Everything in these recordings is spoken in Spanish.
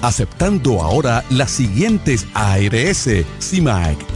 aceptando ahora las siguientes ARS, CIMAC,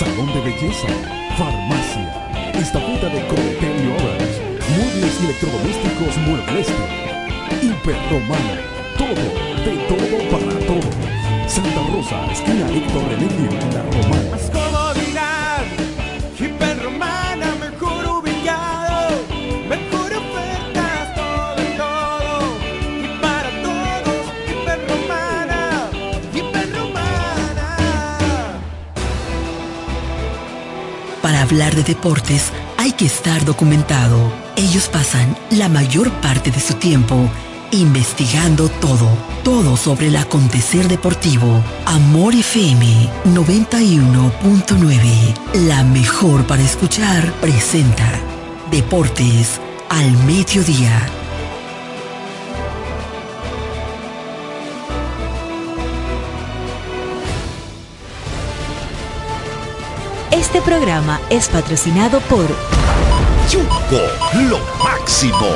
Salón de Belleza, Farmacia, Estafeta de Cometel y Obras, Muebles y Electrodomésticos Muebleste, Hiperromana, todo, de todo para todo. Santa Rosa, esquina Héctor René La Romana. Hablar de deportes hay que estar documentado. Ellos pasan la mayor parte de su tiempo investigando todo, todo sobre el acontecer deportivo. Amor FM 91.9, la mejor para escuchar, presenta Deportes al Mediodía Este programa es patrocinado por Yuko, lo máximo.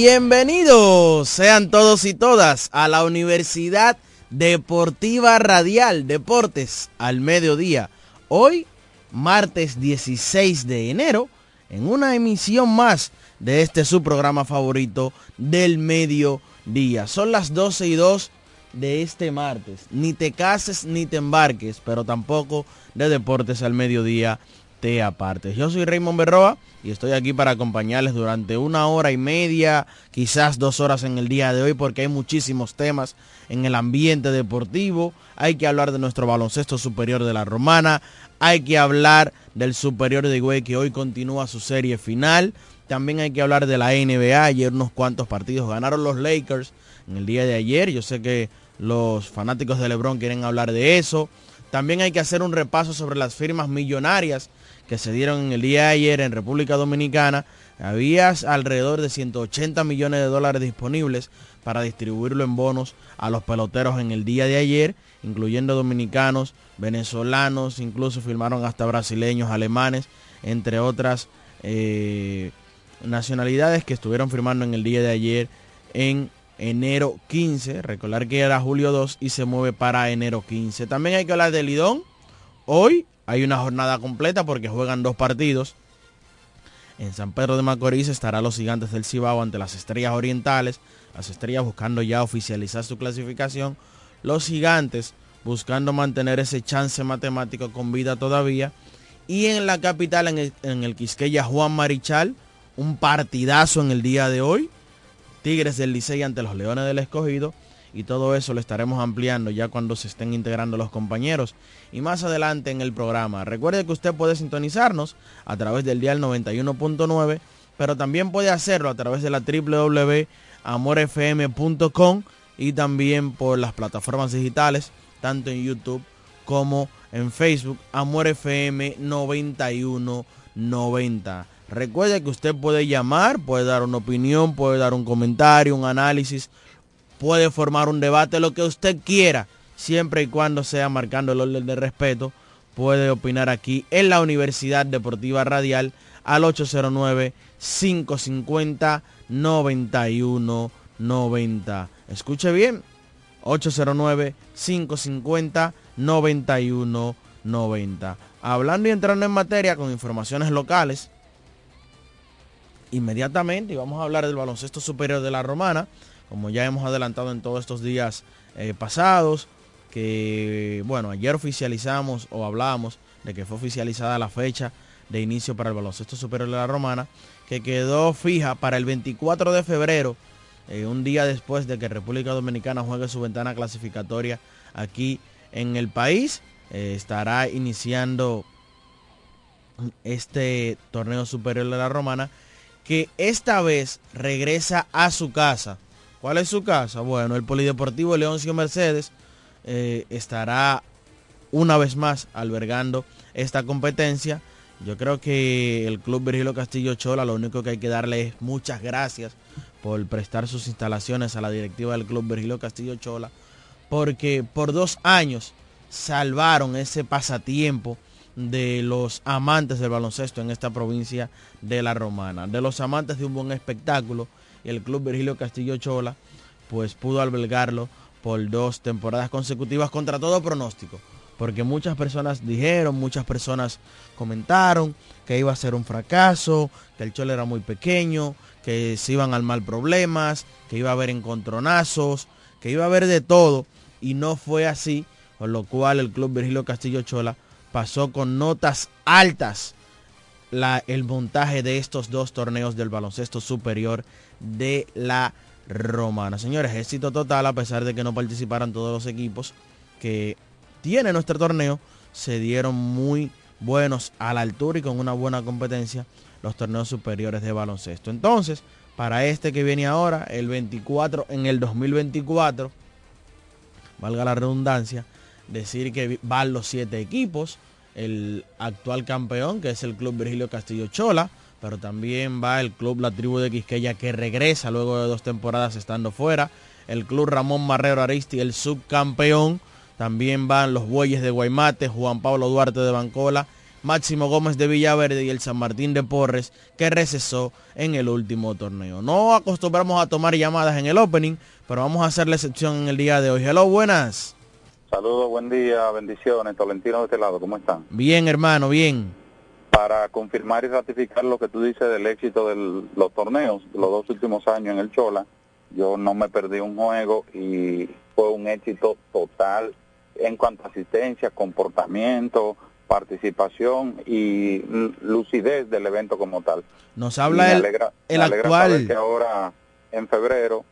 Bienvenidos sean todos y todas a la Universidad Deportiva Radial Deportes al mediodía. Hoy, martes 16 de enero, en una emisión más de este su programa favorito del mediodía. Son las 12 y 2 de este martes. Ni te cases ni te embarques, pero tampoco de deportes al mediodía te. Yo soy Raymond Berroa y estoy aquí para acompañarles durante una hora y media, quizás dos horas en el día de hoy, porque hay muchísimos temas en el ambiente deportivo. Hay que hablar de nuestro baloncesto superior de la Romana. Hay que hablar del superior de Higüey que hoy continúa su serie final. También hay que hablar de la NBA. Ayer unos cuantos partidos ganaron los Lakers en el día de ayer. Yo sé que los fanáticos de LeBron quieren hablar de eso. También hay que hacer un repaso sobre las firmas millonarias que se dieron en el día de ayer en República Dominicana, había alrededor de 180 millones de dólares disponibles para distribuirlo en bonos a los peloteros en el día de ayer, incluyendo dominicanos, venezolanos, incluso firmaron hasta brasileños, alemanes, entre otras eh, nacionalidades que estuvieron firmando en el día de ayer en enero 15. Recordar que era julio 2 y se mueve para enero 15. También hay que hablar de Lidón. Hoy hay una jornada completa porque juegan dos partidos. En San Pedro de Macorís estará los gigantes del Cibao ante las estrellas orientales. Las estrellas buscando ya oficializar su clasificación. Los gigantes buscando mantener ese chance matemático con vida todavía. Y en la capital, en el, Quisqueya Juan Marichal, un partidazo en el día de hoy. Tigres del Licey ante los Leones del Escogido y todo eso lo estaremos ampliando ya cuando se estén integrando los compañeros y más adelante en el programa. Recuerde que usted puede sintonizarnos a través del dial 91.9, pero también puede hacerlo a través de la www.amorfm.com y también por las plataformas digitales, tanto en YouTube como en Facebook, Amor FM 9190. Recuerde que usted puede llamar, puede dar una opinión, puede dar un comentario, un análisis, puede formar un debate, lo que usted quiera, siempre y cuando sea marcando el orden de respeto, puede opinar aquí en la Universidad Deportiva Radial al 809-550 91 90. Escuche bien, 809-550-9190. Hablando y entrando en materia con informaciones locales, inmediatamente y vamos a hablar del baloncesto superior de la Romana, como ya hemos adelantado en todos estos días eh, pasados, que bueno, ayer oficializamos o hablamos de que fue oficializada la fecha de inicio para el baloncesto superior de la Romana, que quedó fija para el 24 de febrero, eh, un día después de que República Dominicana juegue su ventana clasificatoria aquí en el país. Eh, estará iniciando este torneo superior de la Romana, que esta vez regresa a su casa. ¿Cuál es su casa? Bueno, el Polideportivo Leoncio Mercedes eh, estará una vez más albergando esta competencia yo creo que el Club Virgilio Castillo Chola lo único que hay que darle es muchas gracias por prestar sus instalaciones a la directiva del Club Virgilio Castillo Chola, porque por dos años salvaron ese pasatiempo de los amantes del baloncesto en esta provincia de La Romana, de los amantes de un buen espectáculo, el Club Virgilio Castillo Chola pues pudo albergarlo por dos temporadas consecutivas contra todo pronóstico porque muchas personas dijeron, muchas personas comentaron que iba a ser un fracaso, que el Cholo era muy pequeño, que se iban al mal problemas, que iba a haber encontronazos, que iba a haber de todo, y no fue así, con lo cual el Club Virgilio Castillo Chola pasó con notas altas el montaje de estos dos torneos del baloncesto superior de la Romana. Señores, éxito total a pesar de que no participaran todos los equipos que tiene nuestro torneo se dieron muy buenos a la altura y con una buena competencia los torneos superiores de baloncesto. Entonces, para este que viene ahora, el 24, en el 2024, valga la redundancia, decir que van los siete equipos, el actual campeón, que es el Club Virgilio Castillo Chola, pero también va el Club La Tribu de Quisqueya, que regresa luego de dos temporadas estando fuera, el Club Ramón Marrero Aristi, el subcampeón, también van los Bueyes de Guaymate, Juan Pablo Duarte de Bancola, Máximo Gómez de Villaverde y el San Martín de Porres que recesó en el último torneo. No acostumbramos a tomar llamadas en el opening, pero vamos a hacer la excepción en el día de hoy. Hello, buenas. Saludos, buen día, bendiciones. Tolentino de este lado, ¿cómo están? Bien, hermano, bien. Para confirmar y ratificar lo que tú dices del éxito de los torneos, los dos últimos años en el Chola, yo no me perdí un juego y fue un éxito total en cuanto a asistencia, comportamiento, participación y lucidez del evento como tal. Nos habla el, el actual que ahora en febrero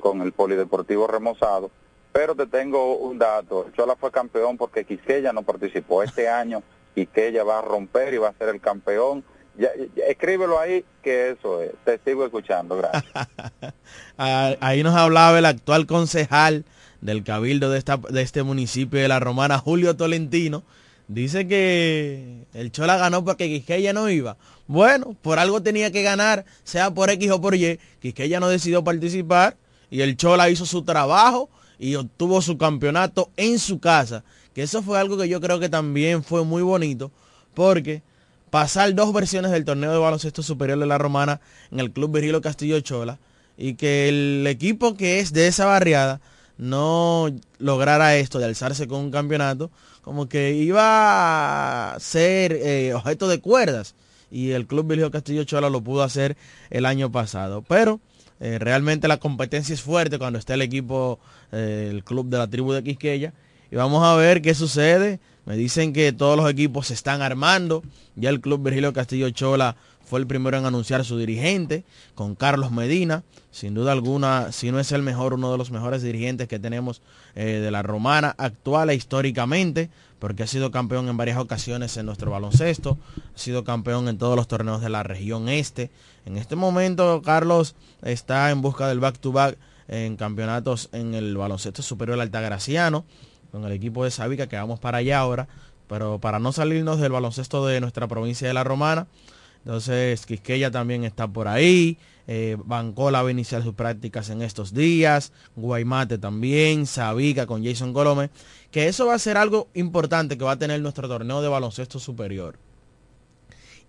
con el Polideportivo remozado, pero te tengo un dato, Chola fue campeón porque Quisqueya no participó este año, Quisqueya va a romper y va a ser el campeón. Ya, escríbelo ahí que eso es. Te sigo escuchando, gracias. Ah, ahí nos hablaba el actual concejal del cabildo de, esta, de este municipio de La Romana, Julio Tolentino, dice que el Chola ganó porque Quisqueya no iba. Bueno, por algo tenía que ganar, sea por X o por Y. Quisqueya no decidió participar y el Chola hizo su trabajo y obtuvo su campeonato en su casa. Que eso fue algo que yo creo que también fue muy bonito porque pasar dos versiones del torneo de baloncesto superior de la Romana en el Club Virgilio Castillo Chola y que el equipo que es de esa barriada no lograra esto de alzarse con un campeonato, como que iba a ser eh, objeto de cuerdas. Y el Club Virgilio Castillo Chola lo pudo hacer el año pasado. Pero eh, realmente la competencia es fuerte cuando está el equipo, el club de la tribu de Quisqueya. Y vamos a ver qué sucede. Me dicen que todos los equipos se están armando. Ya el Club Virgilio Castillo Chola fue el primero en anunciar su dirigente, con Carlos Medina. Sin duda alguna, si no es el mejor, uno de los mejores dirigentes que tenemos eh, de la romana actual e históricamente, porque ha sido campeón en varias ocasiones en nuestro baloncesto, ha sido campeón en todos los torneos de la región este. En este momento, Carlos está en busca del back-to-back en campeonatos en el baloncesto superior altagraciano, con el equipo de Sabica, que vamos para allá ahora. Pero para no salirnos del baloncesto de nuestra provincia de La Romana, entonces, Quisqueya también está por ahí. Eh, Bancola va a iniciar sus prácticas en estos días. Guaymate también. Sabica con Jason Colome. Que eso va a ser algo importante que va a tener nuestro torneo de baloncesto superior.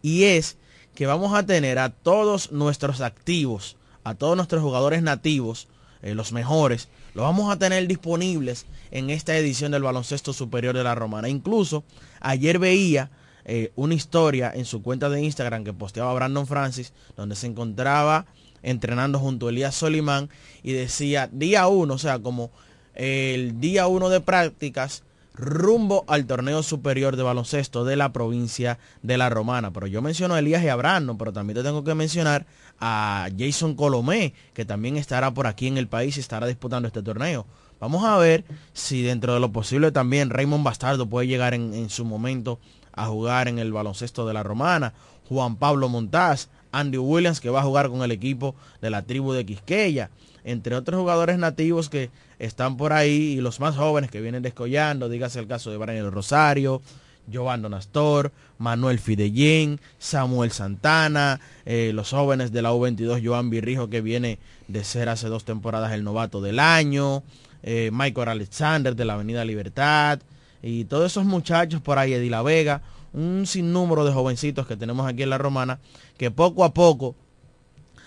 Y es que vamos a tener a todos nuestros activos, a todos nuestros jugadores nativos, eh, los mejores, los vamos a tener disponibles en esta edición del baloncesto superior de la Romana. Incluso ayer veía eh, una historia en su cuenta de Instagram que posteaba Brandon Francis, donde se encontraba entrenando junto a Elías Solimán y decía día uno, o sea, como el día uno de prácticas rumbo al torneo superior de baloncesto de la provincia de La Romana. Pero yo menciono a Elías y a Brandon, pero también te tengo que mencionar a Jason Colomé, que también estará por aquí en el país y estará disputando este torneo. Vamos a ver si dentro de lo posible también Raymond Bastardo puede llegar en, en su momento a jugar en el baloncesto de la Romana. Juan Pablo Montaz, Andy Williams, que va a jugar con el equipo de la tribu de Quisqueya, entre otros jugadores nativos que están por ahí y los más jóvenes que vienen descollando, dígase el caso de Brian Rosario, Giovanni Nastor, Manuel Fidellín, Samuel Santana, eh, los jóvenes de la U22, Joan Virrijo, que viene de ser hace dos temporadas el novato del año, eh, Michael Alexander de la Avenida Libertad, y todos esos muchachos por ahí, Eddie La Vega, un sinnúmero de jovencitos que tenemos aquí en la Romana, que poco a poco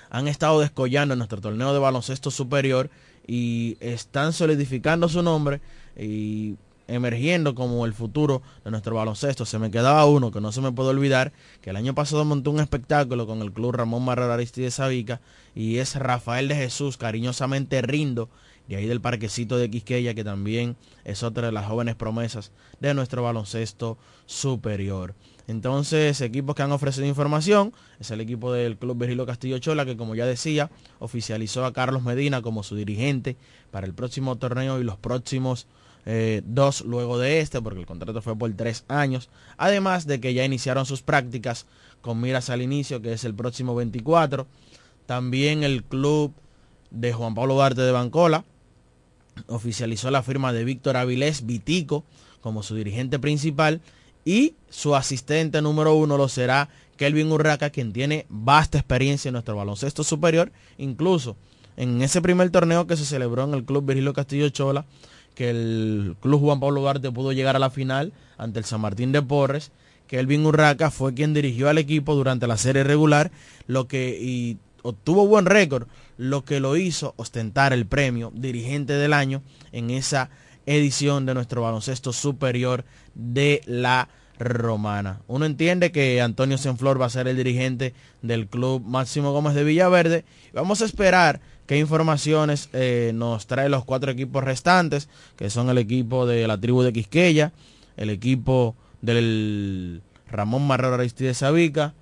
han estado descollando nuestro torneo de baloncesto superior y están solidificando su nombre y emergiendo como el futuro de nuestro baloncesto. Se me quedaba uno que no se me puede olvidar, que el año pasado montó un espectáculo con el club Ramón Marrero Aristide Sabica y es Rafael de Jesús, cariñosamente Rindo, de ahí del parquecito de Quisqueya, que también es otra de las jóvenes promesas de nuestro baloncesto superior. Entonces, equipos que han ofrecido información es el equipo del Club Virgilio Castillo Chola, que como ya decía, oficializó a Carlos Medina como su dirigente para el próximo torneo y los próximos eh, dos luego de este, porque el contrato fue por tres años. Además de que ya iniciaron sus prácticas con miras al inicio, que es el próximo 24. También el club de Juan Pablo Duarte de Bancola oficializó la firma de Víctor Avilés Vitico como su dirigente principal y su asistente número uno lo será Kelvin Urraca, quien tiene vasta experiencia en nuestro baloncesto superior, incluso en ese primer torneo que se celebró en el Club Virgilio Castillo Chola, que el Club Juan Pablo Duarte pudo llegar a la final ante el San Martín de Porres, Kelvin Urraca fue quien dirigió al equipo durante la serie regular, lo que y obtuvo buen récord, lo que lo hizo ostentar el premio dirigente del año en esa edición de nuestro baloncesto superior de la Romana. Uno entiende que Antonio Senflor va a ser el dirigente del club Máximo Gómez de Villaverde. Vamos a esperar qué informaciones eh, nos trae los cuatro equipos restantes, que son el equipo de la tribu de Quisqueya, el equipo del Ramón Marrero Aristide Sabica,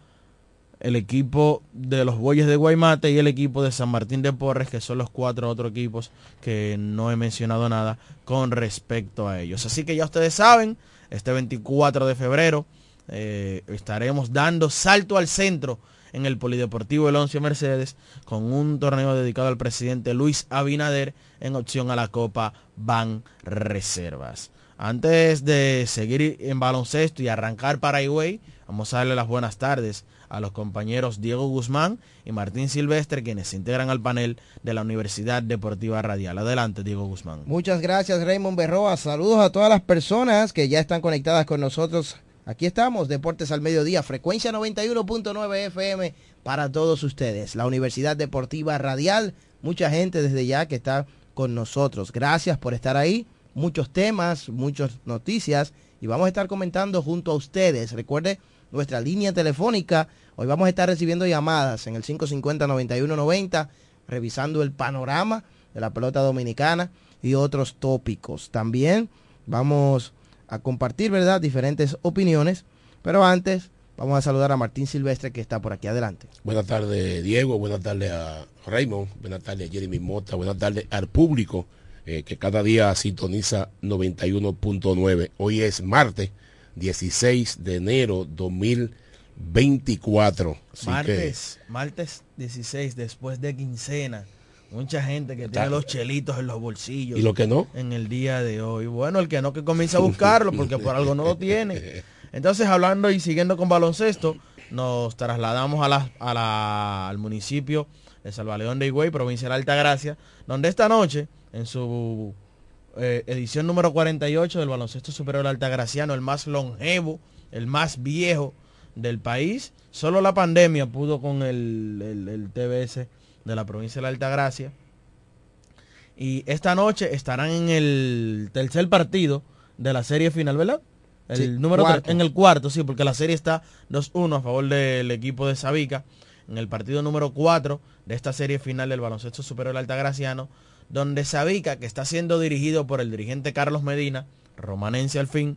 el equipo de los Bueyes de Guaymate y el equipo de San Martín de Porres, que son los cuatro otros equipos que no he mencionado nada con respecto a ellos. Así que ya ustedes saben, este 24 de febrero eh, estaremos dando salto al centro en el Polideportivo Eloncio Mercedes con un torneo dedicado al presidente Luis Abinader en opción a la Copa Ban Reservas. Antes de seguir en baloncesto y arrancar para Higüey, vamos a darle las buenas tardes a los compañeros Diego Guzmán y Martín Silvestre, quienes se integran al panel de la Universidad Deportiva Radial. Adelante, Diego Guzmán. Muchas gracias, Raymond Berroa. Saludos a todas las personas que ya están conectadas con nosotros. Aquí estamos, Deportes al Mediodía, frecuencia 91.9 FM para todos ustedes. La Universidad Deportiva Radial, mucha gente desde ya que está con nosotros. Gracias por estar ahí. Muchos temas, muchas noticias y vamos a estar comentando junto a ustedes. Recuerde nuestra línea telefónica. Hoy vamos a estar recibiendo llamadas en el 550-9190, revisando el panorama de la pelota dominicana y otros tópicos. También vamos a compartir, ¿verdad?, diferentes opiniones. Pero antes, vamos a saludar a Martín Silvestre que está por aquí adelante. Buenas tardes, Diego. Buenas tardes a Raymond. Buenas tardes a Jeremy Mota. Buenas tardes al público eh, que cada día sintoniza 91.9. Hoy es martes 16 de enero 2024. martes, martes 16, después de quincena. Mucha gente que tiene los chelitos en los bolsillos. ¿Y lo que no? En el día de hoy. Bueno, el que no, que comienza a buscarlo, porque por algo no lo tiene. Entonces, hablando y siguiendo con baloncesto, nos trasladamos a la, a la, al municipio de Salvaleón de Higüey, provincia de Altagracia, donde esta noche, en su eh, edición número 48 del baloncesto superior altagraciano, el más longevo, el más viejo del país. Solo la pandemia pudo con el, el, el TBS de la provincia de la Altagracia. Y esta noche estarán en el tercer partido de la serie final, ¿verdad? El Sí, número en el cuarto, sí, porque la serie está 2-1 a favor del equipo de Sabica. En el partido número 4 de esta serie final del baloncesto superior altagraciano, donde Sabica, que está siendo dirigido por el dirigente Carlos Medina, romanense al fin,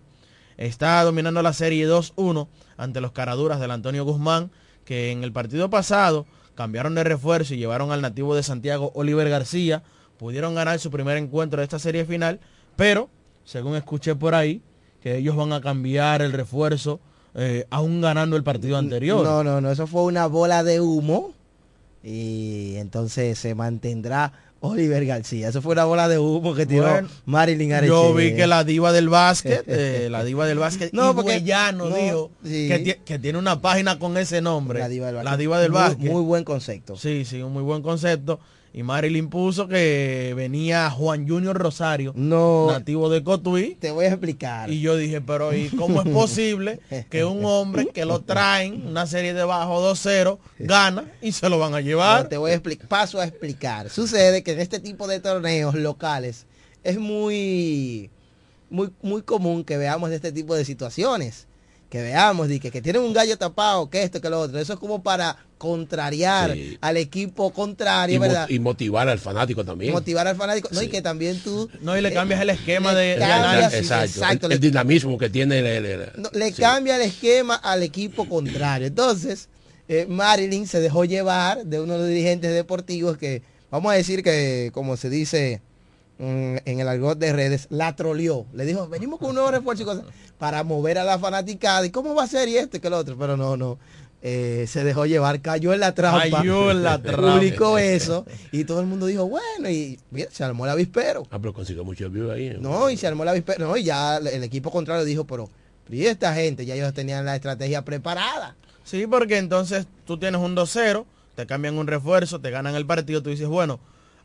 está dominando la serie 2-1 ante los caraduras del Antonio Guzmán, que en el partido pasado cambiaron de refuerzo y llevaron al nativo de Santiago, Oliver García, pudieron ganar su primer encuentro de esta serie final, pero, según escuché por ahí, que ellos van a cambiar el refuerzo eh, aún ganando el partido anterior. No, no, no, eso fue una bola de humo y entonces se mantendrá Oliver García. Eso fue una bola de humo que tiró Bueno, Marilyn Areche. Yo vi que la diva del básquet, eh, la diva del básquet, No, porque- no, no, dijo sí. que, tie- que tiene una página con ese nombre. La diva del básquet. La diva del Muy- básquet. Muy, buen concepto. Sí, sí, un muy buen concepto. Y Marilyn puso que venía Juan Junior Rosario, No, nativo de Cotuí. te voy a explicar. Y yo dije, pero ¿y cómo es posible que un hombre que lo traen, una serie de bajo 2-0, gana y se lo van a No, llevar? te voy a explicar, paso a explicar. Sucede que en este tipo de torneos locales es muy, muy, muy común que veamos este tipo de situaciones. Que veamos, que, que tienen un gallo tapado, que esto, que lo otro. Eso es como para contrariar Sí. al equipo contrario, Y, ¿verdad? y motivar al fanático también. Motivar al fanático. No, y que también tú No, y le cambias el esquema de, cambias- análisis. Exacto. exacto, El, dinamismo que tiene el, el- el- no, le sí. cambia el esquema al equipo contrario. Entonces, eh, Marilyn se dejó llevar de uno de los dirigentes deportivos que, vamos a decir que, como se dice en el argot de redes, la troleó. Le dijo, venimos con un nuevo refuerzo y cosas para mover a la fanaticada. ¿Y cómo va a ser y esto y que lo otro? Pero no, no. Eh, se dejó llevar, cayó en la trampa. Cayó en la trampa. Publicó eso y todo el mundo dijo, bueno, y mira, se armó el avispero. Ah, pero consiguió mucho view ahí. No, y se armó la víspera. No, y ya el equipo contrario dijo, pero, pero ¿y esta gente? Ya ellos tenían la estrategia preparada. Sí, porque entonces tú tienes un 2-0, te cambian un refuerzo, te ganan el partido, tú dices, bueno,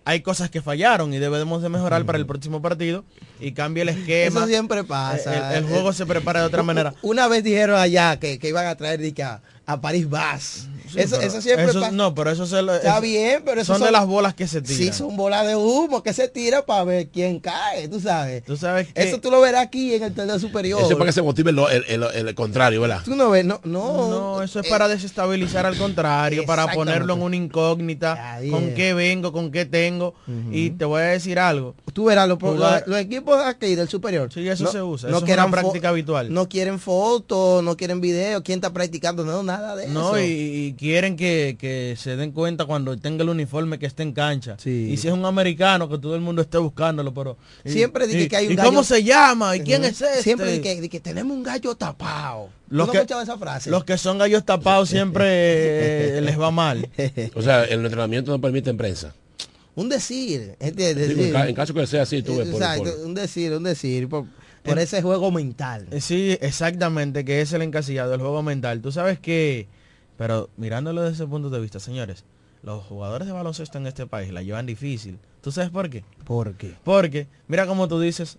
hay cosas que fallaron y debemos de mejorar para el próximo partido y cambia el esquema. Eso siempre pasa. El, el juego se prepara de otra manera. Una vez dijeron allá que, que iban a traer di que, a, París Bas. eso, eso siempre eso- pasa. No, pero eso se lo- Está eso- bien, pero eso son, de las bolas que se tiran. Sí, son bolas de humo que se tira para ver quién cae, tú sabes. Tú sabes que Eso tú lo verás aquí en el torneo superior. Eso es para que se motive el, el- el contrario, ¿verdad? Tú no ves, no, no. No, eso es eh, para desestabilizar al contrario, para ponerlo en una incógnita, Ahí con es. qué vengo, con qué tengo. Y te voy a decir algo. Tú verás, los, Jugar- los- los equipos aquí del superior. Sí, eso se usa, No eso es quieren una práctica habitual. No quieren fotos, no quieren videos, quién está practicando, no, nada de No, eso. y, y quieren que, que se den cuenta cuando tenga el uniforme que esté en cancha. Sí. Y si es un americano, que todo el mundo esté buscándolo, pero... y- Siempre dije y- que hay un ¿Y gallo- cómo se llama? ¿Y quién es este? Siempre di que, di que tenemos un gallo tapado. Los ¿Tú no que- esa frase? Los que son gallos tapados siempre eh, les va mal. O sea, el entrenamiento no permite en prensa. un decir, este, en, ca- en caso que sea así, tú ves por, Exacto, por- un decir, un decir, por, por ese juego mental. Eh, Sí, exactamente, que es el encasillado, el juego mental. Tú sabes que, pero mirándolo desde ese punto de vista, señores, los jugadores de baloncesto en este país la llevan difícil. ¿Tú sabes por qué? ¿Por qué? Porque, mira como tú dices,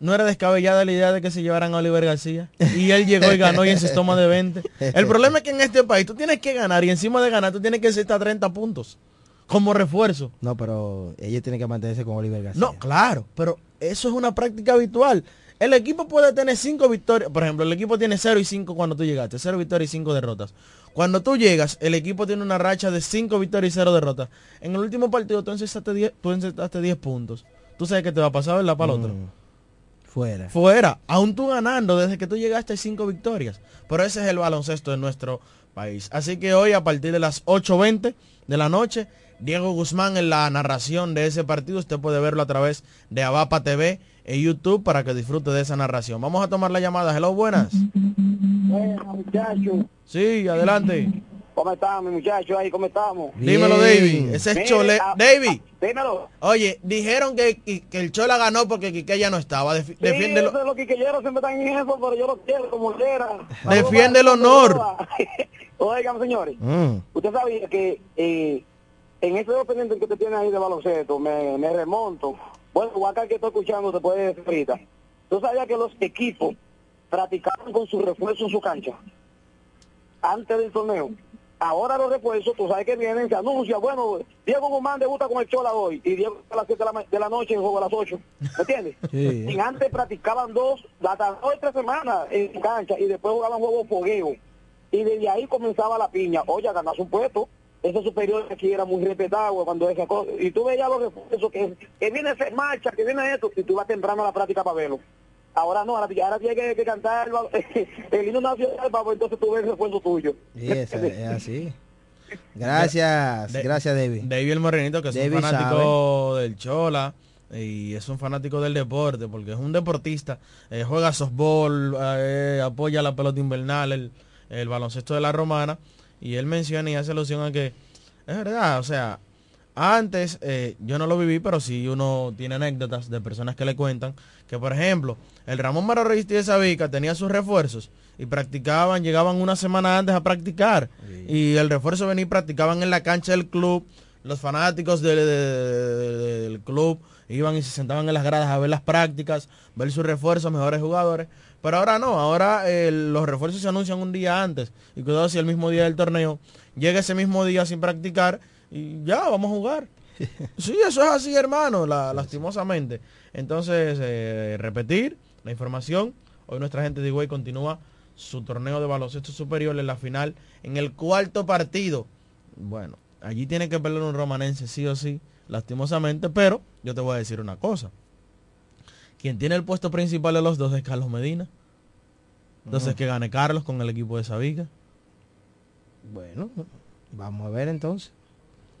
no era descabellada la idea de que se llevaran a Oliver García. Y él llegó y ganó y en sus tomas de 20. El problema es que en este país tú tienes que ganar y encima de ganar tú tienes que hasta 30 puntos como refuerzo. No, pero ellos tienen que mantenerse con Oliver García. No, claro, pero eso es una práctica habitual. El equipo puede tener cinco victorias. Por ejemplo, el equipo tiene 0 y 5 cuando tú llegaste. 0 victorias y 5 derrotas. Cuando tú llegas, el equipo tiene una racha de 5 victorias y 0 derrotas. En el último partido tú encestaste 10, tú encestaste 10 puntos. Tú sabes que te va a pasar, ¿verdad? Para el otro. Mm, Fuera. Fuera. Aún tú ganando desde que tú llegaste hay 5 victorias. Pero ese es el baloncesto de nuestro país. Así que hoy a partir de las 8.20 de la noche, Diego Guzmán en la narración de ese partido. Usted puede verlo a través de Abapa TV en YouTube para que disfrute de esa narración. Vamos a tomar la llamada. Hello, buenas. Bueno, muchachos, Sí, adelante. ¿cómo estamos, muchachos? Ahí, ¿cómo estamos? Dímelo. David. Ese es Mire, Chole. ah, David, ah, dímelo. oye, dijeron que, que el Chola ganó porque Quique ya no estaba. Defi- Sí, defiéndelo. eso es lo que quiero, siempre están en eso, pero yo lo quiero como quiera. Defiende el honor. Oigan, señores, Mm. usted sabía que eh, en ese dos pendientes que usted tiene ahí de baloncesto, me, me remonto. Bueno, Huacal que estoy escuchando, te puede decir ahorita. ¿Tú sabías que los equipos practicaban con su refuerzo en su cancha? antes del torneo. Ahora los refuerzos, tú sabes que vienen, se anuncia, bueno, Diego Guzmán debuta con el Chola hoy y Diego a las 7 de la, de la noche en juego a las 8. ¿Me entiendes? Sí. Y antes practicaban dos, hasta dos o tres semanas en cancha y después jugaban juegos fogueo. Y desde ahí comenzaba la piña. Oye, ganas un puesto. Ese superior aquí era muy respetado cuando esa cosa. Y tú veías los refuerzos que, que viene esa marcha, que viene esto, y tú vas temprano a la práctica para verlo. Ahora no, ahora, ahora tienes que, que cantar el, el himno nacional para entonces tú ves el refuerzo tuyo. Sí, es, es así. Gracias, De- gracias David. David el Morenito, que es David un fanático del Chola y es un fanático del deporte, porque es un deportista, eh, juega softball, eh, apoya la pelota invernal, el, el baloncesto de la romana, y él menciona y hace alusión a que es verdad, o sea, antes eh, yo no lo viví, pero sí uno tiene anécdotas de personas que le cuentan que, por ejemplo, el Ramón Maro Reyes de Sabica tenía sus refuerzos y practicaban, llegaban una semana antes a practicar y el refuerzo venía y practicaban en la cancha del club. Los fanáticos del, de- de- del club iban y se sentaban en las gradas a ver las prácticas, ver sus refuerzos, mejores jugadores. Pero ahora no, ahora eh, los refuerzos se anuncian un día antes y cuidado si el mismo día del torneo llega ese mismo día sin practicar y ya, vamos a jugar. Sí, eso es así, hermano, la- lastimosamente. Entonces, eh, repetir la información. Hoy nuestra gente de Higüey continúa su torneo de baloncesto superior en la final, en el cuarto partido. Bueno, allí tiene que perder un romanense, sí o sí, lastimosamente, pero yo te voy a decir una cosa. Quien tiene el puesto principal de los dos es Carlos Medina. Entonces, que gane Carlos con el equipo de Sabica. Bueno, vamos a ver entonces.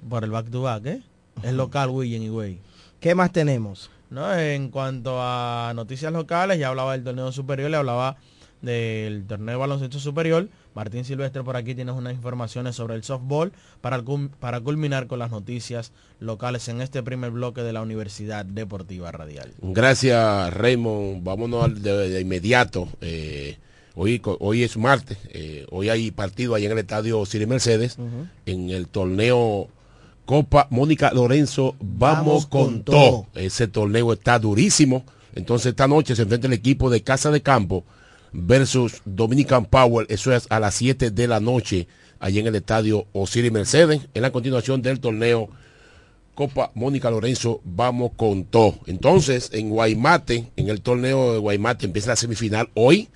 Por el back to back, ¿eh? Es local, William y Güey. ¿Qué más tenemos? ¿no? En cuanto a noticias locales, ya hablaba del torneo superior, le hablaba del torneo de baloncesto superior. Martín Silvestre por aquí tienes unas informaciones sobre el softball para, para culminar con las noticias locales en este primer bloque de la Universidad Deportiva Radial. Gracias, Raymond. Vámonos al- de, de inmediato. Eh, hoy, hoy es martes. eh, hoy hay partido allá en el estadio Siri Mercedes en el torneo Copa Mónica Lorenzo. Vamos, Vamos con, con todo. todo. Ese torneo está durísimo. Entonces esta noche se enfrenta el equipo de Casa de Campo versus Dominican Power. Eso es a las 7 de la noche allá en el estadio Osiris Mercedes. En la continuación del torneo Copa Mónica Lorenzo, vamos con todo. Entonces, en Guaymate, en el torneo de Guaymate, empieza la semifinal hoy.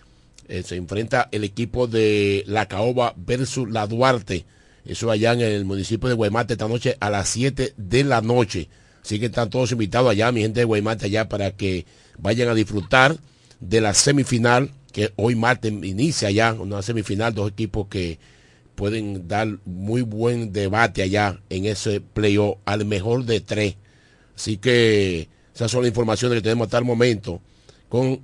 eh, se enfrenta el equipo de La Caoba versus La Duarte. Eso allá en el municipio de Guaymate esta noche a las 7 de la noche. Así que están todos invitados allá, mi gente de Guaymate allá, para que vayan a disfrutar de la semifinal, que hoy martes inicia ya una semifinal, dos equipos que pueden dar muy buen debate allá en ese playoff al mejor de tres. Así que esas son las informaciones que tenemos hasta el momento con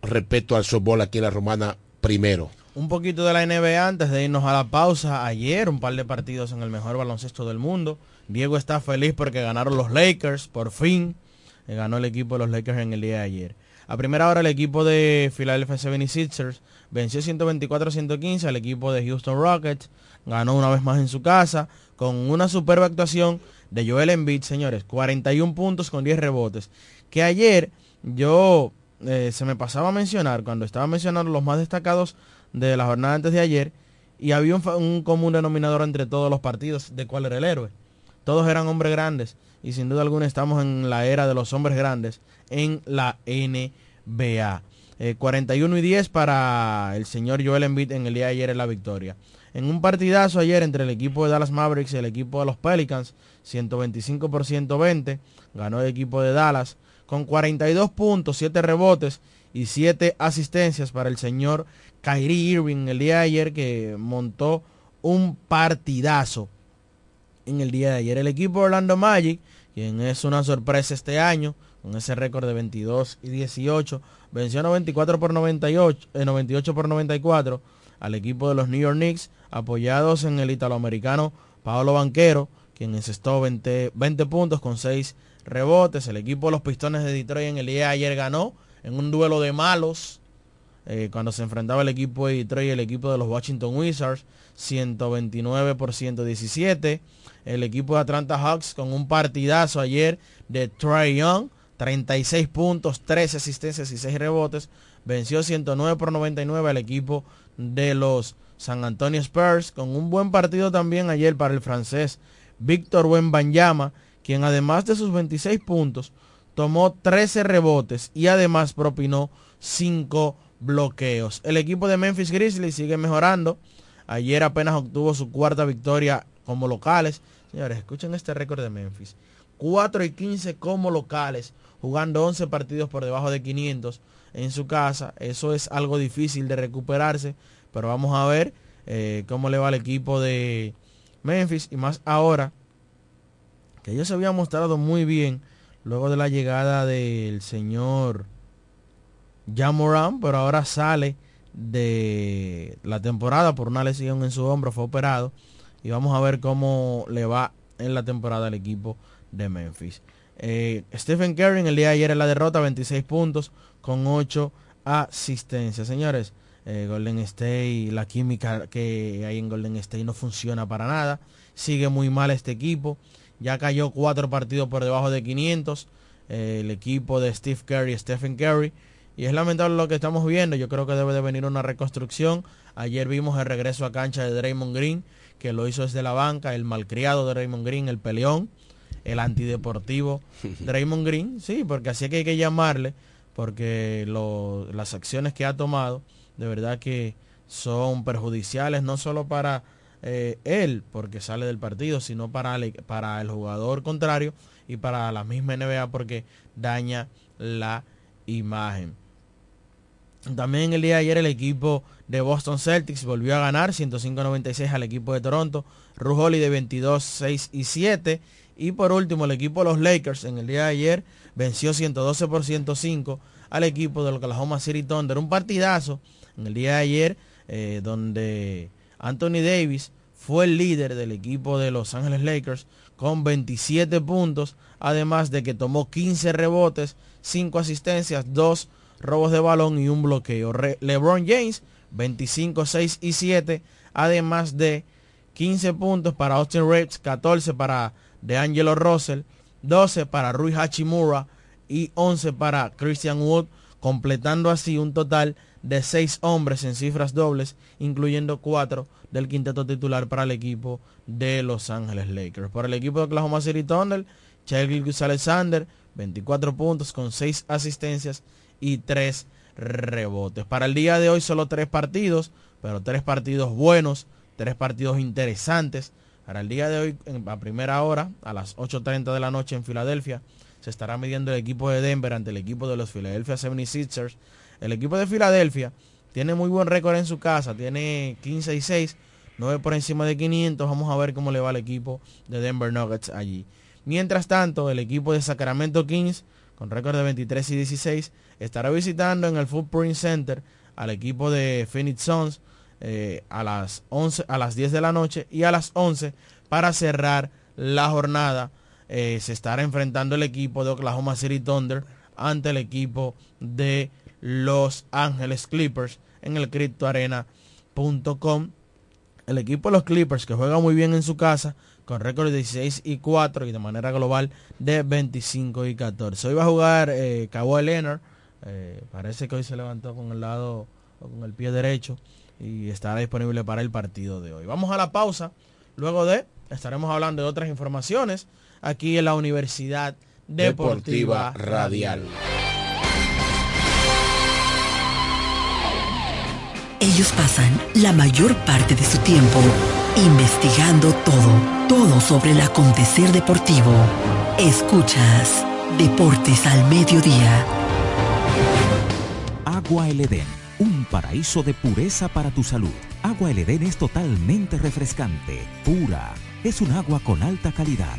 respecto al softball aquí en la Romana primero. Un poquito de la NBA antes de irnos a la pausa. Ayer un par de partidos en el mejor baloncesto del mundo. Diego está feliz porque ganaron los Lakers, por fin. Eh, Ganó el equipo de los Lakers en el día de ayer. A primera hora el equipo de Philadelphia 76ers venció 124-115 al equipo de Houston Rockets. Ganó una vez más en su casa con una superba actuación de Joel Embiid, señores. 41 puntos con 10 rebotes. Que ayer yo eh, se me pasaba a mencionar cuando estaba mencionando los más destacados de la jornada antes de ayer y había un, un común denominador entre todos los partidos de cuál era el héroe. Todos eran hombres grandes y sin duda alguna estamos en la era de los hombres grandes en la NBA. Eh, 41 y 10 para el señor Joel Embiid en el día de ayer en la victoria. En un partidazo ayer entre el equipo de Dallas Mavericks y el equipo de los Pelicans, 125 por 120, ganó el equipo de Dallas con 42 puntos, 7 rebotes y 7 asistencias para el señor Kyrie Irving el día de ayer que montó un partidazo en el día de ayer. El equipo de Orlando Magic, quien es una sorpresa este año, con ese récord de 22 y 18, venció 94 por 98, eh, 98 por 94 al equipo de los New York Knicks, apoyados en el italoamericano Paolo Banquero, quien encestó 20, 20 puntos con 6 rebotes. El equipo de los Pistones de Detroit en el día ayer ganó en un duelo de malos eh, cuando se enfrentaba el equipo de Detroit y el equipo de los Washington Wizards, 129 por 117. El equipo de Atlanta Hawks con un partidazo ayer de Trey Young, 36 puntos, 13 asistencias y 6 rebotes. Venció 109 por 99 al equipo de los San Antonio Spurs, con un buen partido también ayer para el francés Víctor Wembanyama, quien además de sus 26 puntos, tomó 13 rebotes y además propinó 5 bloqueos. El equipo de Memphis Grizzlies sigue mejorando. Ayer apenas obtuvo su cuarta victoria como locales. Señores, escuchen este récord de Memphis. 4 y 15 como locales, jugando 11 partidos por debajo de 500 en su casa. Eso es algo difícil de recuperarse, pero vamos a ver eh, cómo le va al equipo de Memphis y más ahora que ellos se habían mostrado muy bien luego de la llegada del señor Jamoran, pero ahora sale de la temporada por una lesión en su hombro, fue operado y vamos a ver cómo le va en la temporada al equipo de Memphis. Eh, Stephen Curry en el día de ayer en la derrota, 26 puntos con 8 asistencias. Señores, eh, Golden State, la química que hay en Golden State no funciona para nada. Sigue muy mal este equipo. Ya cayó cuatro partidos por debajo de 500. Eh, el equipo de Steve Curry, Stephen Curry. Y es lamentable lo que estamos viendo. Yo creo que debe de venir una reconstrucción. Ayer vimos el regreso a cancha de Draymond Green, que lo hizo desde la banca. El malcriado de Draymond Green, el peleón el antideportivo Draymond Green, sí, porque así que hay que llamarle, porque las acciones que ha tomado, de verdad que son perjudiciales, no solo para eh, él, porque sale del partido, sino para el, para el jugador contrario y para la misma NBA, porque daña la imagen. También el día de ayer el equipo de Boston Celtics volvió a ganar 105-96 al equipo de Toronto. Rujoli de 22, 6 y 7. Y por último, el equipo de los Lakers en el día de ayer venció 112 por 105 al equipo del Oklahoma City Thunder. Un partidazo en el día de ayer eh, donde Anthony Davis fue el líder del equipo de Los Ángeles Lakers con 27 puntos, además de que tomó 15 rebotes, 5 asistencias, 2 robos de balón y un bloqueo. LeBron James, 25, 6 y 7, además de 15 puntos para Austin Reeves, 14 para de Angelo Russell, 12 para Rui Hachimura y 11 para Christian Wood, completando así un total de 6 hombres en cifras dobles, incluyendo 4 del quinteto titular para el equipo de Los Ángeles Lakers. Por el equipo de Oklahoma City Thunder, Gus Alexander, 24 puntos con 6 asistencias y 3 rebotes. Para el día de hoy solo 3 partidos, pero 3 partidos buenos, 3 partidos interesantes. Para el día de hoy, a primera hora, a las 8.30 de la noche en Filadelfia, se estará midiendo el equipo de Denver ante el equipo de los Philadelphia 76ers. El equipo de Filadelfia tiene muy buen récord en su casa, tiene 15 y 6, 9 por encima de 500. Vamos a ver cómo le va al equipo de Denver Nuggets allí. Mientras tanto, el equipo de Sacramento Kings, con récord de 23 y 16, estará visitando en el Footprint Center al equipo de Phoenix Suns eh, a, las 11, a las 10 de la noche y a las 11 para cerrar la jornada eh, se estará enfrentando el equipo de Oklahoma City Thunder ante el equipo de Los Ángeles Clippers en el CryptoArena.com. El equipo de los Clippers que juega muy bien en su casa con récord de 16 y 4 y de manera global de 25 y 14. Hoy va a jugar eh, Kawhi Leonard. Eh, parece que hoy se levantó con el lado con el pie derecho y estará disponible para el partido de hoy. Vamos a la pausa. Luego de estaremos hablando de otras informaciones aquí en la Universidad Deportiva, Radial. Ellos pasan la mayor parte de su tiempo investigando todo, todo sobre el acontecer deportivo. Escuchas Deportes al Mediodía. Agua El paraíso de pureza para tu salud. Agua El Edén es totalmente refrescante, pura. Es un agua con alta calidad,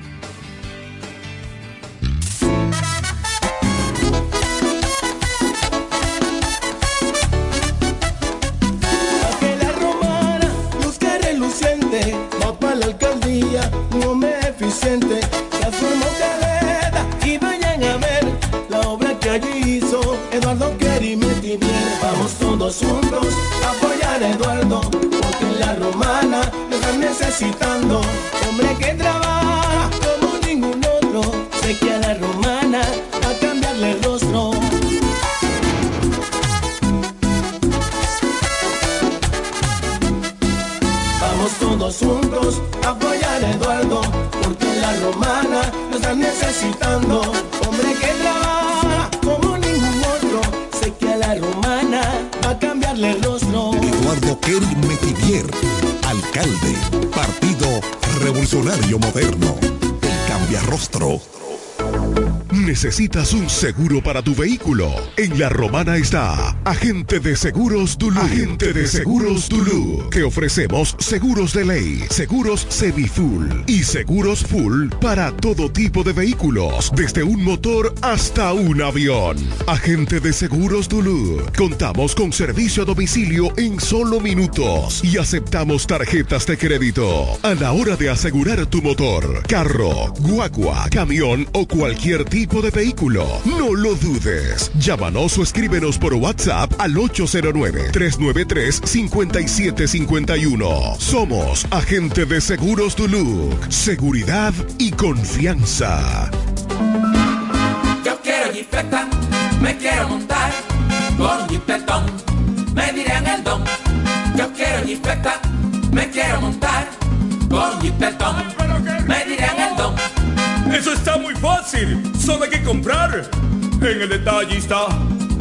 Todos juntos apoyar a Eduardo, porque la romana lo están necesitando. Hombre que trabaja como ningún otro, sé que a la romana a cambiarle el rostro. Vamos todos juntos apoyar a Eduardo, porque la romana lo están necesitando. Alcalde, Partido Revolucionario Moderno, el cambia rostro. ¿Necesitas un seguro para tu vehículo? En La Romana está Agente de Seguros Dulú. Agente de Seguros Dulú. Que ofrecemos seguros de ley, seguros semi-full y seguros full para todo tipo de vehículos, desde un motor hasta un avión. Agente de Seguros Dulú. Contamos con servicio a domicilio en solo minutos y aceptamos tarjetas de crédito. A la hora de asegurar tu motor, carro, guagua, camión o cualquier tipo de vehículo, no lo dudes. Llámanos o escríbenos por WhatsApp al 809-393-5751. Somos Agente de Seguros Duluc. Seguridad y confianza. Yo quiero jipeta, me quiero montar con jipetón, me dirán el don. Yo quiero jipeta, me quiero montar con jipetón, Eso está muy fácil, solo hay que comprar. En el detallista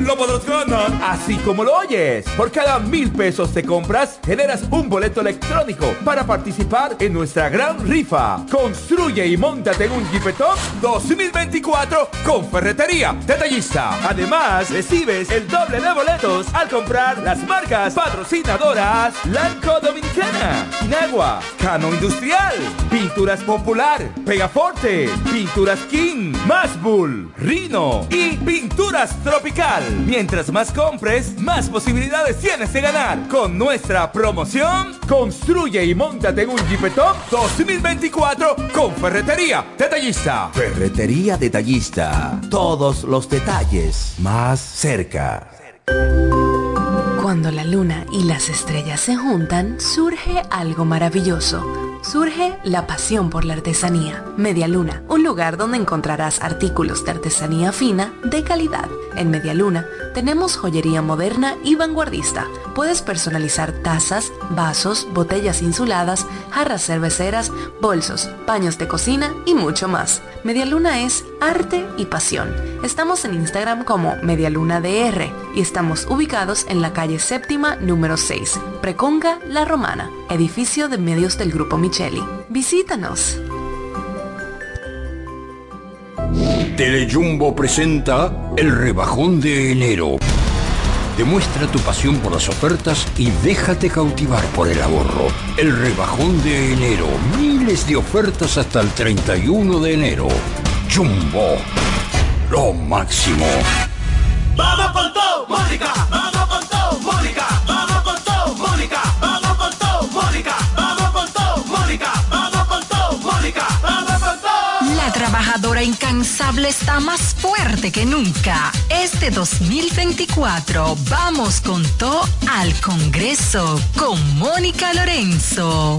lo podrás ganar. Así como lo oyes, por cada mil pesos de compras generas un boleto electrónico para participar en nuestra gran rifa. Construye y montate en un Jeepetop 2024 con Ferretería Detallista. Además, recibes el doble de boletos al comprar las marcas patrocinadoras Lanco Dominicana, Inagua, Cano Industrial, Pinturas Popular, Pegaforte, Pinturas King, Masbull, Rino y Pinturas Tropical. Mientras más compres, más posibilidades tienes de ganar. Con nuestra promoción, construye y montate en un Jeepetop 2024 con Ferretería Detallista. Ferretería Detallista. Todos los detalles más cerca. Cuando la luna y las estrellas se juntan, surge algo maravilloso. Surge la pasión por la artesanía. Media Luna, un lugar donde encontrarás artículos de artesanía fina de calidad. En Media Luna tenemos joyería moderna y vanguardista. Puedes personalizar tazas, vasos, botellas insuladas, jarras cerveceras, bolsos, paños de cocina y mucho más. Media Luna es arte y pasión. Estamos en Instagram como MedialunaDR y estamos ubicados en la calle séptima número 6, Preconga La Romana, edificio de medios del Grupo Micheli. Visítanos. Telejumbo presenta el rebajón de enero. Demuestra tu pasión por las ofertas y déjate cautivar por el ahorro. El rebajón de enero. Miles de ofertas hasta el 31 de enero. Jumbo. Lo máximo. Vamos con todo. Vamos trabajadora incansable está más fuerte que nunca. Este 2024 vamos con todo al Congreso con Mónica Lorenzo.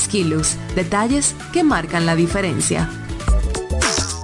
Skilus, detalles que marcan la diferencia.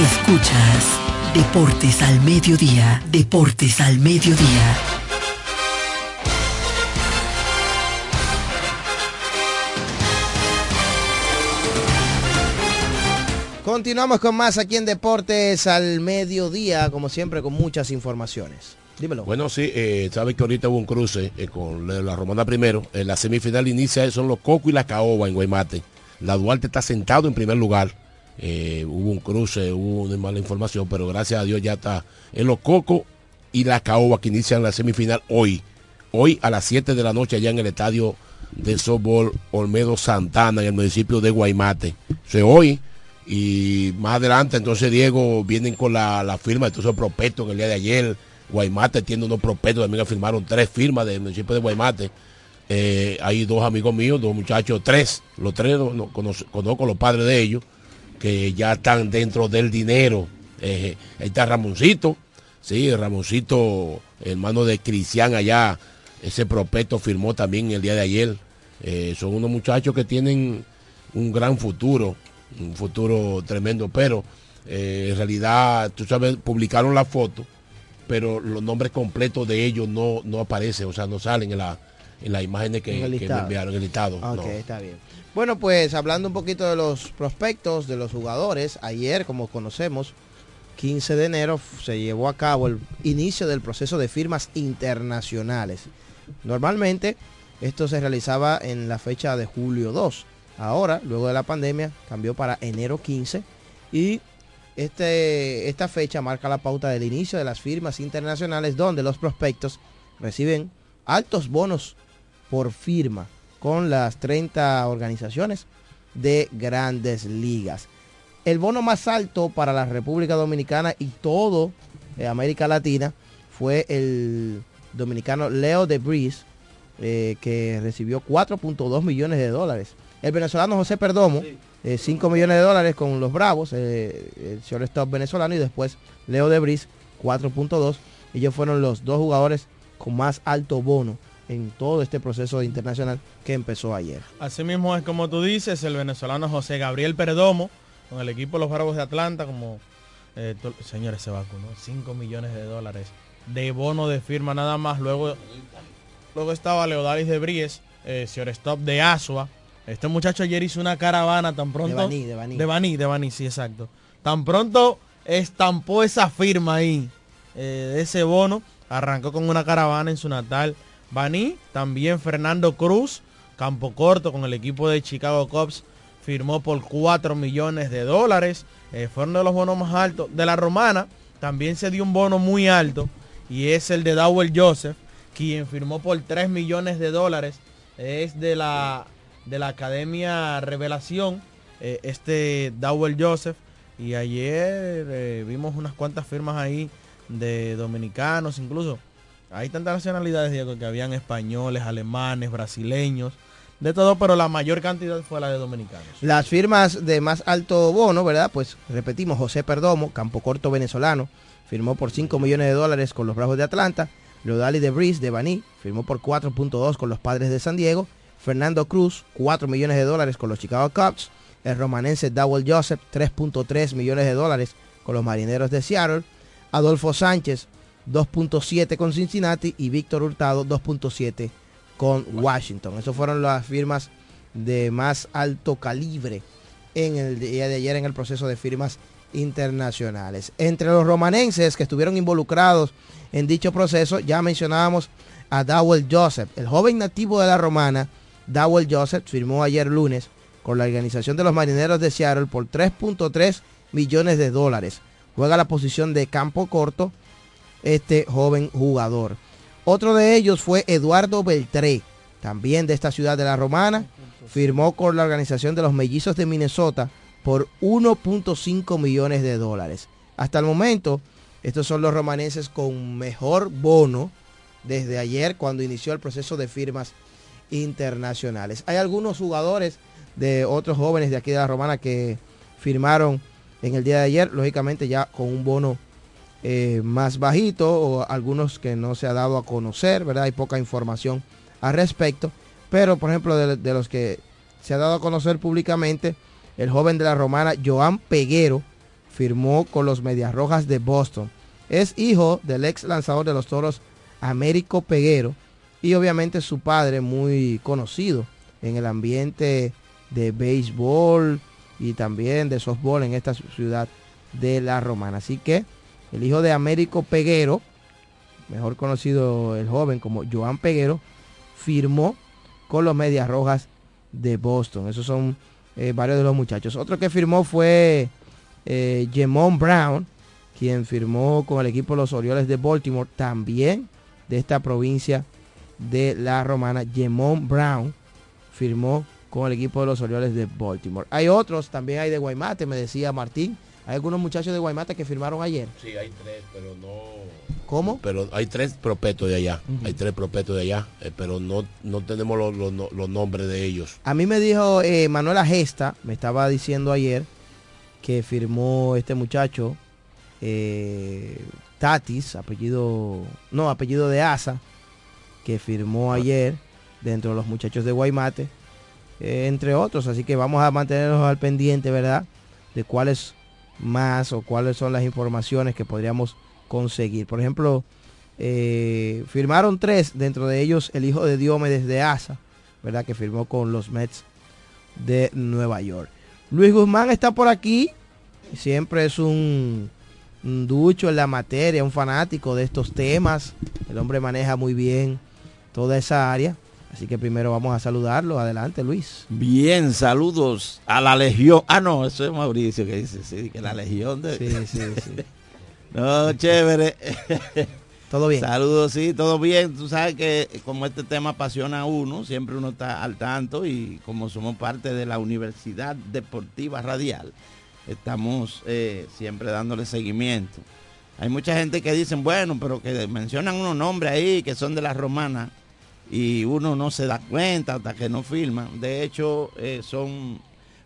Escuchas Deportes al mediodía, Deportes al mediodía. Continuamos con más aquí en Deportes al mediodía, como siempre con muchas informaciones. Dímelo. Bueno, sí, eh, sabes que ahorita hubo un cruce eh, con la, Romana primero. En la semifinal inicia son los Coco y la Caoba en Guaymate. La Duarte está sentado en primer lugar. Eh, hubo un cruce, hubo una mala información, pero gracias a Dios ya está en los Coco y la Caoba que inician la semifinal hoy. Hoy a las 7 de la noche allá en el estadio de softball Olmedo Santana en el municipio de Guaymate. O sea, hoy y más adelante entonces Diego vienen con la, la firma de todos esos prospectos en el día de ayer. Guaymate tiene unos prospectos, también firmaron tres firmas del municipio de Guaymate. Eh, hay dos amigos míos, dos muchachos, tres, los tres no, no, conozco, conozco los padres de ellos, que ya están dentro del dinero. Eh, ahí está Ramoncito, sí, Ramoncito, hermano de Cristian allá, ese prospecto firmó también el día de ayer. Eh, son unos muchachos que tienen un gran futuro, un futuro tremendo, pero eh, en realidad, tú sabes, publicaron la foto, pero los nombres completos de ellos no, no aparecen, o sea, no salen en la, en las imágenes que, que me enviaron, en el listado. Ok, no. está bien. Bueno, pues hablando un poquito de los prospectos, de los jugadores, ayer, como conocemos, 15 de enero se llevó a cabo el inicio del proceso de firmas internacionales. Normalmente esto se realizaba en la fecha de julio 2. Ahora, luego de la pandemia, cambió para enero 15 y este, esta fecha marca la pauta del inicio de las firmas internacionales donde los prospectos reciben altos bonos por firma con las 30 organizaciones de grandes ligas. El bono más alto para la República Dominicana y todo eh, América Latina fue el dominicano Leo de Breeze, eh, que recibió 4.2 millones de dólares. El venezolano José Perdomo, eh, 5 millones de dólares con los Bravos, eh, el shortstop venezolano, y después Leo de Breeze, 4.2. Ellos fueron los dos jugadores con más alto bono en todo este proceso internacional que empezó ayer. Así mismo es como tú dices, el venezolano José Gabriel Perdomo, con el equipo de los Bravos de Atlanta, como eh, señores se vacunó, 5 millones de dólares de bono de firma nada más. Luego, luego estaba Leodalis de Bries, eh, Stop de Asua. Este muchacho ayer hizo una caravana tan pronto. De Baní, de Baní. De Baní, de Baní, sí, exacto. Tan pronto estampó esa firma ahí, eh, de ese bono. Arrancó con una caravana en su natal Baní. También Fernando Cruz, campo corto con el equipo de Chicago Cubs, firmó por 4 millones de dólares. Eh, fue uno de los bonos más altos. De la romana también se dio un bono muy alto y es el de Dowell Joseph, quien firmó por 3 millones de dólares. Es de la, de la Academia Revelación, eh, este Dowell Joseph. Y ayer eh, vimos unas cuantas firmas ahí de dominicanos, incluso. Hay tantas nacionalidades, Diego, que habían españoles, alemanes, brasileños, de todo, pero la mayor cantidad fue la de dominicanos. Las firmas de más alto bono, ¿verdad? Pues repetimos, José Perdomo, campo corto venezolano, firmó por 5 millones de dólares con los Bravos de Atlanta. Leodali de Breeze de Baní firmó por 4.2 con los Padres de San Diego. Fernando Cruz, 4 millones de dólares con los Chicago Cubs. El romanense Dowell Joseph, 3.3 millones de dólares con los Marineros de Seattle. Adolfo Sánchez, 2.7 con Cincinnati. Y Víctor Hurtado, 2.7 con Washington. Esas fueron las firmas de más alto calibre en el día de ayer en el proceso de firmas internacionales. Entre los romanenses que estuvieron involucrados en dicho proceso, ya mencionábamos a Dowell Joseph, el joven nativo de la romana. Dowell Joseph firmó ayer lunes con la organización de los marineros de Seattle por 3.3 millones de dólares. Juega la posición de campo corto este joven jugador. Otro de ellos fue Eduardo Beltré, también de esta ciudad de la Romana. Firmó con la organización de los mellizos de Minnesota por 1.5 millones de dólares. Hasta el momento, estos son los romanenses con mejor bono desde ayer cuando inició el proceso de firmas internacionales. Hay algunos jugadores de otros jóvenes de aquí de la Romana que firmaron en el día de ayer, lógicamente ya con un bono eh, más bajito o algunos que no se ha dado a conocer, ¿verdad? Hay poca información al respecto. Pero, por ejemplo, de, de los que se ha dado a conocer públicamente, el joven de la romana, Joan Peguero, firmó con los Medias Rojas de Boston. Es hijo del ex lanzador de los toros Américo Peguero y obviamente su padre muy conocido en el ambiente de béisbol y también de softball en esta ciudad de La Romana. Así que el hijo de Américo Peguero, mejor conocido el joven como Joan Peguero, firmó con los Medias Rojas de Boston. Esos son eh, varios de los muchachos. Otro que firmó fue eh, Brown, quien firmó con el equipo de los Orioles de Baltimore, también de esta provincia de la Romana. Jemon Brown firmó con el equipo de los Orioles de Baltimore. Hay otros, también hay de Guaymate, me decía Martín. Hay algunos muchachos de Guaymate que firmaron ayer. Sí, hay tres, pero no... ¿Cómo? Pero hay tres propetos de allá, hay tres propetos de allá, eh, pero no, no tenemos los, los- los nombres de ellos. A mí me dijo eh, Manuela Gesta, me estaba diciendo ayer, que firmó este muchacho, eh, Tatis, apellido, no, apellido de Asa, que firmó ayer dentro de los muchachos de Guaymate, eh, entre otros. Así que vamos a mantenernos al pendiente, ¿verdad? De cuáles más o cuáles son las informaciones que podríamos conseguir. Por ejemplo, eh, firmaron tres, dentro de ellos el hijo de Diomedes de Asa, ¿verdad? Que firmó con los Mets de Nueva York. Luis Guzmán está por aquí. Siempre es un, un ducho en la materia, un fanático de estos temas. El hombre maneja muy bien toda esa área. Así que primero vamos a saludarlo. Adelante, Luis. Bien, saludos a la Legión. Ah, no, eso es Mauricio que dice, sí, que la Legión de... Sí, sí, sí. no, chévere. Todo bien. Saludos, sí, todo bien. Tú sabes que como este tema apasiona a uno, siempre uno está al tanto y como somos parte de la Universidad Deportiva Radial, estamos eh, siempre dándole seguimiento. Hay mucha gente que dicen, bueno, pero que mencionan unos nombres ahí que son de la romana y uno no se da cuenta hasta que no firman. De hecho, eh, son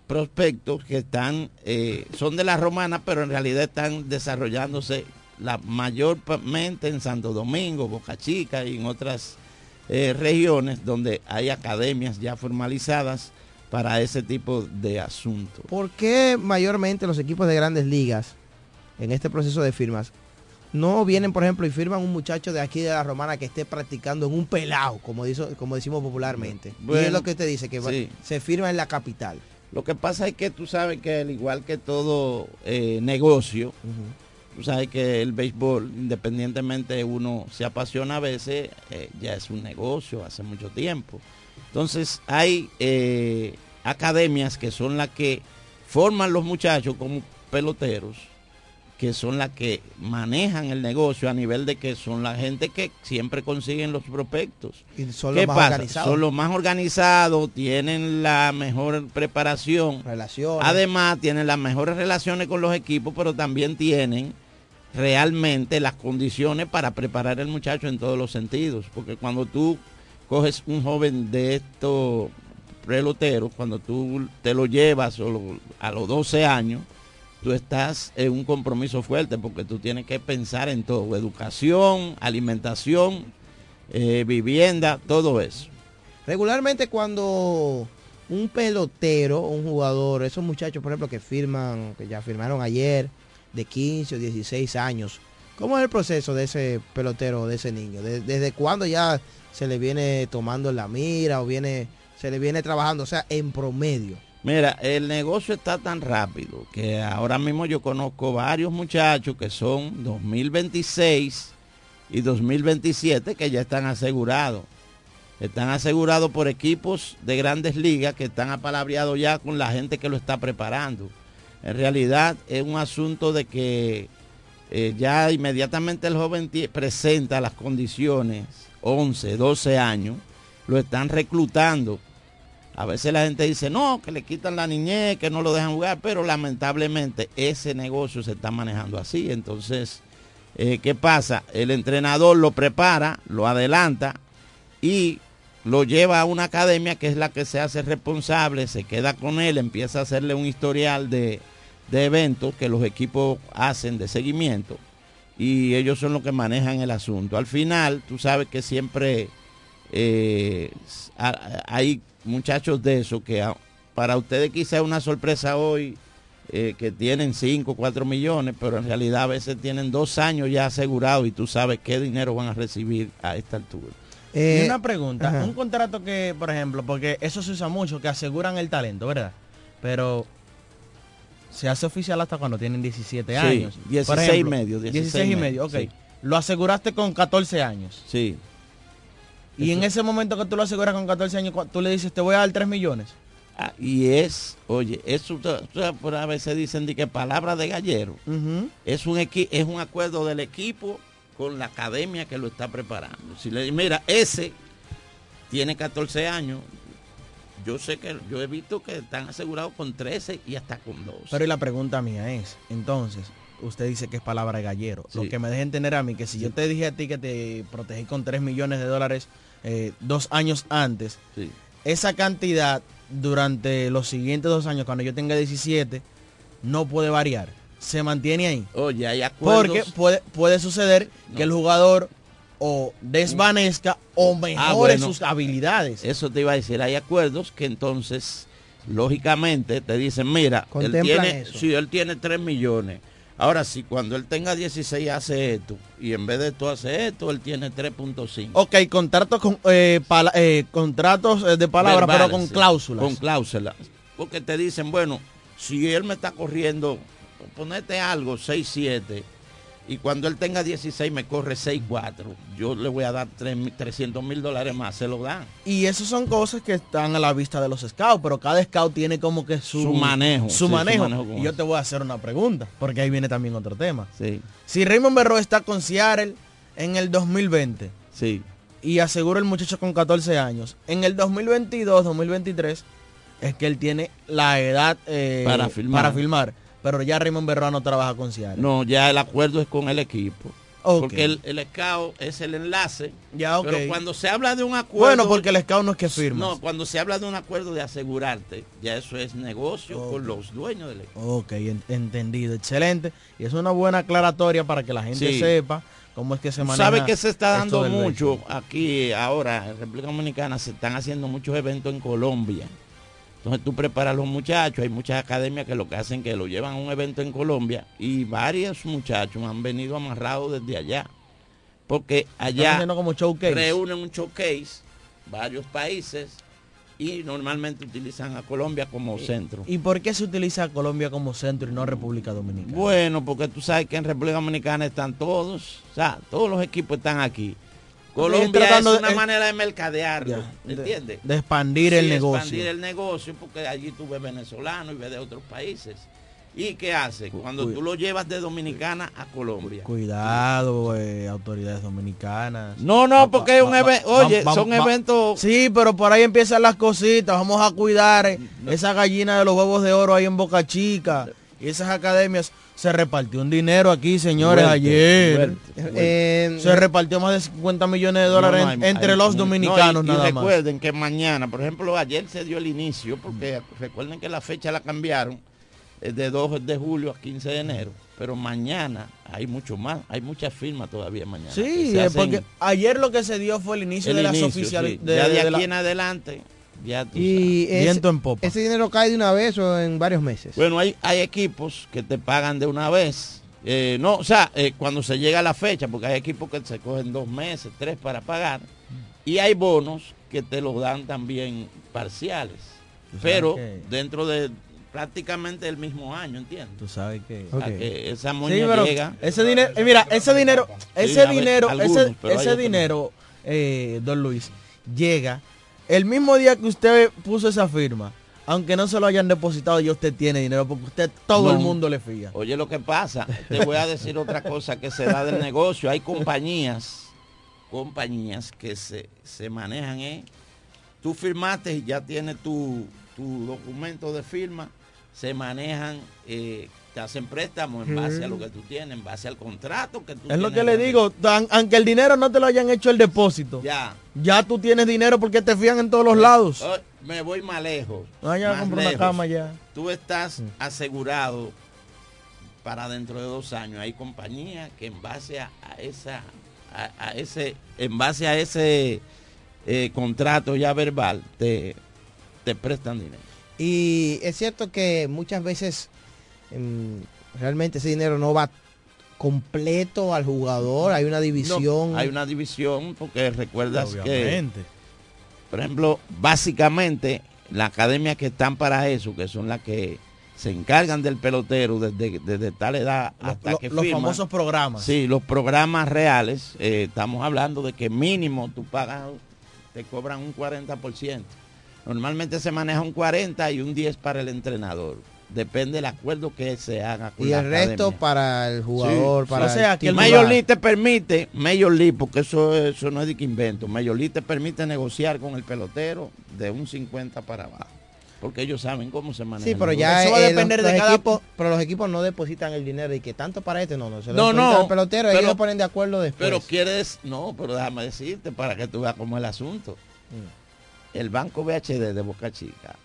prospectos que están, eh, son de la romana, pero en realidad están desarrollándose la mayormente en Santo Domingo, Boca Chica y en otras eh, regiones donde hay academias ya formalizadas para ese tipo de asuntos. ¿Por qué mayormente los equipos de grandes ligas en este proceso de firmas no vienen, por ejemplo, y firman un muchacho de aquí de la Romana que esté practicando en un pelao, como, dice, como decimos popularmente? y Bueno, es lo que usted dice, que sí. se firma en la capital. Lo que pasa es que tú sabes que al igual que todo eh, negocio, tú sabes que el béisbol, independientemente uno se apasiona a veces, eh, ya es un negocio hace mucho tiempo. Entonces hay eh, academias que son las que forman los muchachos como peloteros, que son las que manejan el negocio a nivel de que son la gente que siempre consiguen los prospectos. Y son ¿Qué los más pasa? organizados. Son los más organizados, tienen la mejor preparación. Relaciones. Además, tienen las mejores relaciones con los equipos, pero también tienen realmente las condiciones para preparar al muchacho en todos los sentidos. Porque cuando tú coges un joven de estos peloteros, cuando tú te lo llevas a los 12 años, tú estás en un compromiso fuerte porque tú tienes que pensar en todo, educación, alimentación, eh, vivienda, todo eso. Regularmente cuando un pelotero, un jugador, esos muchachos, por ejemplo, que firman, que ya firmaron ayer, de 15 o 16 años, ¿cómo es el proceso de ese pelotero, de ese niño? ¿De- ¿Desde cuándo ya se le viene tomando la mira o viene, se le viene trabajando, o sea, en promedio? Mira, el negocio está tan rápido que ahora mismo yo conozco varios muchachos que son 2026 y 2027 que ya están asegurados. Están asegurados por equipos de grandes ligas que están apalabreados ya con la gente que lo está preparando. En realidad es un asunto de que eh, ya inmediatamente el joven presenta las condiciones, 11, 12 años, lo están reclutando. A veces la gente dice, no, que le quitan la niñez, que no lo dejan jugar, pero lamentablemente ese negocio se está manejando así. Entonces, eh, ¿qué pasa? El entrenador lo prepara, lo adelanta y lo lleva a una academia que es la que se hace responsable, se queda con él, empieza a hacerle un historial de, de eventos que los equipos hacen de seguimiento y ellos son los que manejan el asunto. Al final, tú sabes que siempre eh, a- hay muchachos de eso que a- para ustedes quizá es una sorpresa hoy eh, que tienen 5, 4 millones, pero en realidad a veces tienen dos años ya asegurados y tú sabes qué dinero van a recibir a esta altura. Eh, y una pregunta, ajá. un contrato que, por ejemplo, porque eso se usa mucho, que aseguran el talento, ¿verdad? Pero se hace oficial hasta cuando tienen 17 Sí, años. Por 16 y medio, 16, 16 y medio, ok. sí. Lo aseguraste con 14 años. Sí. Y en ese momento que tú lo aseguras con 14 años, tú le dices, te voy a dar 3 millones. Ah, y es, oye, por a veces dicen de que palabra de gallero. Es un equi- es un acuerdo del equipo con la academia que lo está preparando. Si le mira, ese tiene 14 años. Yo sé que yo he visto que están asegurados con 13 y hasta con 12. Pero y la pregunta mía es, entonces, usted dice que es palabra de gallero. Lo que me deja entender a mí que si yo te dije a ti que te protegí con 3 millones de dólares eh, dos años antes, Sí. esa cantidad durante los siguientes dos años, cuando yo tenga 17, no puede variar. Se mantiene ahí. Oye, hay acuerdos. Porque puede, puede suceder que el jugador o desvanezca o mejore Ah, bueno. sus habilidades. Eso te iba a decir, hay acuerdos que entonces, lógicamente, te dicen, mira, él tiene, eso. si él tiene 3 millones. Ahora sí, cuando él tenga 16 hace esto, y en vez de esto hace esto, él tiene 3.5. Ok, contratos con eh, pala- eh, contratos eh, de palabra, pero Verbales, con sí, cláusulas. Con cláusulas. Porque te dicen, bueno, si él me está corriendo, ponete algo, 6, 7, y cuando él tenga 16 me corre 6, 4, yo le voy a dar 300 mil dólares más, se lo dan. Y eso son cosas que están a la vista de los scouts, pero cada scout tiene como que su, Su manejo, Su sí, su manejo. y yo eso. te voy a hacer una pregunta, porque ahí viene también otro tema. Sí, Si Raymond Berro está con Seattle en el 2020 sí. y asegura el muchacho con 14 años, en el 2022, 2023, es que él tiene la edad eh, Para filmar. para filmar. Pero ya Raymond Berro no trabaja con Seattle. No, ya el acuerdo es con el equipo. Porque el, el scout es el enlace. Ya, ok. Pero cuando se habla de un acuerdo... Bueno, porque el scout no es que firma. No, cuando se habla de un acuerdo de asegurarte, ya eso es negocio con los dueños del equipo. Ok, en- entendido, excelente. Y es una buena aclaratoria para que la gente Sí. sepa cómo es que se maneja. ¿Sabe que se está dando mucho aquí ahora en República Dominicana? Se están haciendo muchos eventos en Colombia. Entonces tú preparas a los muchachos, hay muchas academias que lo que hacen que lo llevan a un evento en Colombia y varios muchachos han venido amarrados desde allá. Porque allá haciendo como showcase. reúnen un showcase, varios países, y normalmente utilizan a Colombia como centro. ¿Y por qué se utiliza a Colombia como centro y no República Dominicana? Bueno, porque tú sabes que en República Dominicana están todos, o sea, todos los equipos están aquí. Colombia es de- una manera de de- ¿entiendes? de expandir el negocio. expandir el negocio, porque allí tú ves venezolanos y ves de otros países. ¿Y qué hace? Cuando tú lo llevas de Dominicana a Colombia. Cuidado, eh, autoridades dominicanas. No, no, porque es un evento, oye, va- son va- eventos... Sí, pero por ahí empiezan las cositas. Vamos a cuidar eh, esa gallina de los huevos de oro ahí en Boca Chica. Y esas academias. Se repartió un dinero aquí, señores, ayer. Eh, se repartió más de 50 millones de dólares No, no, en- hay- entre hay los dominicanos no, y- y nada más. recuerden que mañana, por ejemplo, ayer se dio el inicio, porque recuerden que la fecha la cambiaron eh, de 2 de julio a 15 de enero, pero mañana hay mucho más, hay muchas firmas todavía mañana. Sí, porque ayer lo que se dio fue el inicio el de las oficiales. sí. de, aquí en adelante, ya tú Y sabes. ese, Viento en popa. ese dinero cae de una vez o en varios meses. Bueno, hay, hay equipos que te pagan de una vez. Eh, no, o sea, eh, cuando se llega a la fecha, porque hay equipos que se cogen dos meses, tres para pagar, y hay bonos que te los dan también parciales, Tú sabes pero que- dentro de prácticamente el mismo año, ¿entiendes? Tú sabes que... Esa Sí, moña pero llega. ese dinero, eh, mira, ese dinero, ese ver, dinero, algunos, ese, ese dinero, don Luis, llega el mismo día que usted puso esa firma, aunque no se lo hayan depositado, ya usted tiene dinero, porque usted todo el mundo le fía. Oye, lo que pasa, te voy a decir otra cosa que se da del negocio. Hay compañías, compañías que se, se manejan en, tú firmaste y ya tienes tu, tu documento de firma, se manejan, eh, te hacen préstamos en base a lo que tú tienes, en base al contrato que tú Es lo que le digo, tan- aunque el dinero no te lo hayan hecho el depósito, Ya. ya tú tienes dinero porque te fían en todos los lados. Oh, me voy más lejos. Vaya a más comprar una lejos. cama ya. Tú estás asegurado para dentro de dos años. Hay compañías que en base a, a esa, a, a ese, en base a ese eh, contrato ya verbal, te, te prestan dinero. Y es cierto que muchas veces mm, realmente ese dinero no va completo al jugador, hay una división. No, hay una división porque recuerdas Obviamente. que, por ejemplo, básicamente las academias que están para eso, que son las que se encargan del pelotero desde, desde tal edad hasta Lo- que los famosos programas. Sí, los programas reales, eh, estamos hablando de que mínimo tú pagas, te cobran un 40%. Normalmente se maneja un 40 y un 10 para el entrenador. Depende del acuerdo que se haga con y la el resto academia. para el jugador, Sí, para o sea, el que el. Major League te permite, Major League, porque eso, eso no es de que invento, Major League te permite negociar con el pelotero de un 50 para abajo. Porque ellos saben cómo se maneja. Sí, pero el ya. Eso va a eh, depender los, de los cada- equipos, pero los equipos no depositan el dinero y que tanto para este no, no se lo No, no, al pelotero, pero- ellos se ponen de acuerdo después. Pero quieres, no, pero déjame decirte para que tú veas cómo es el asunto. Mm. El banco BHD de Boca Chica,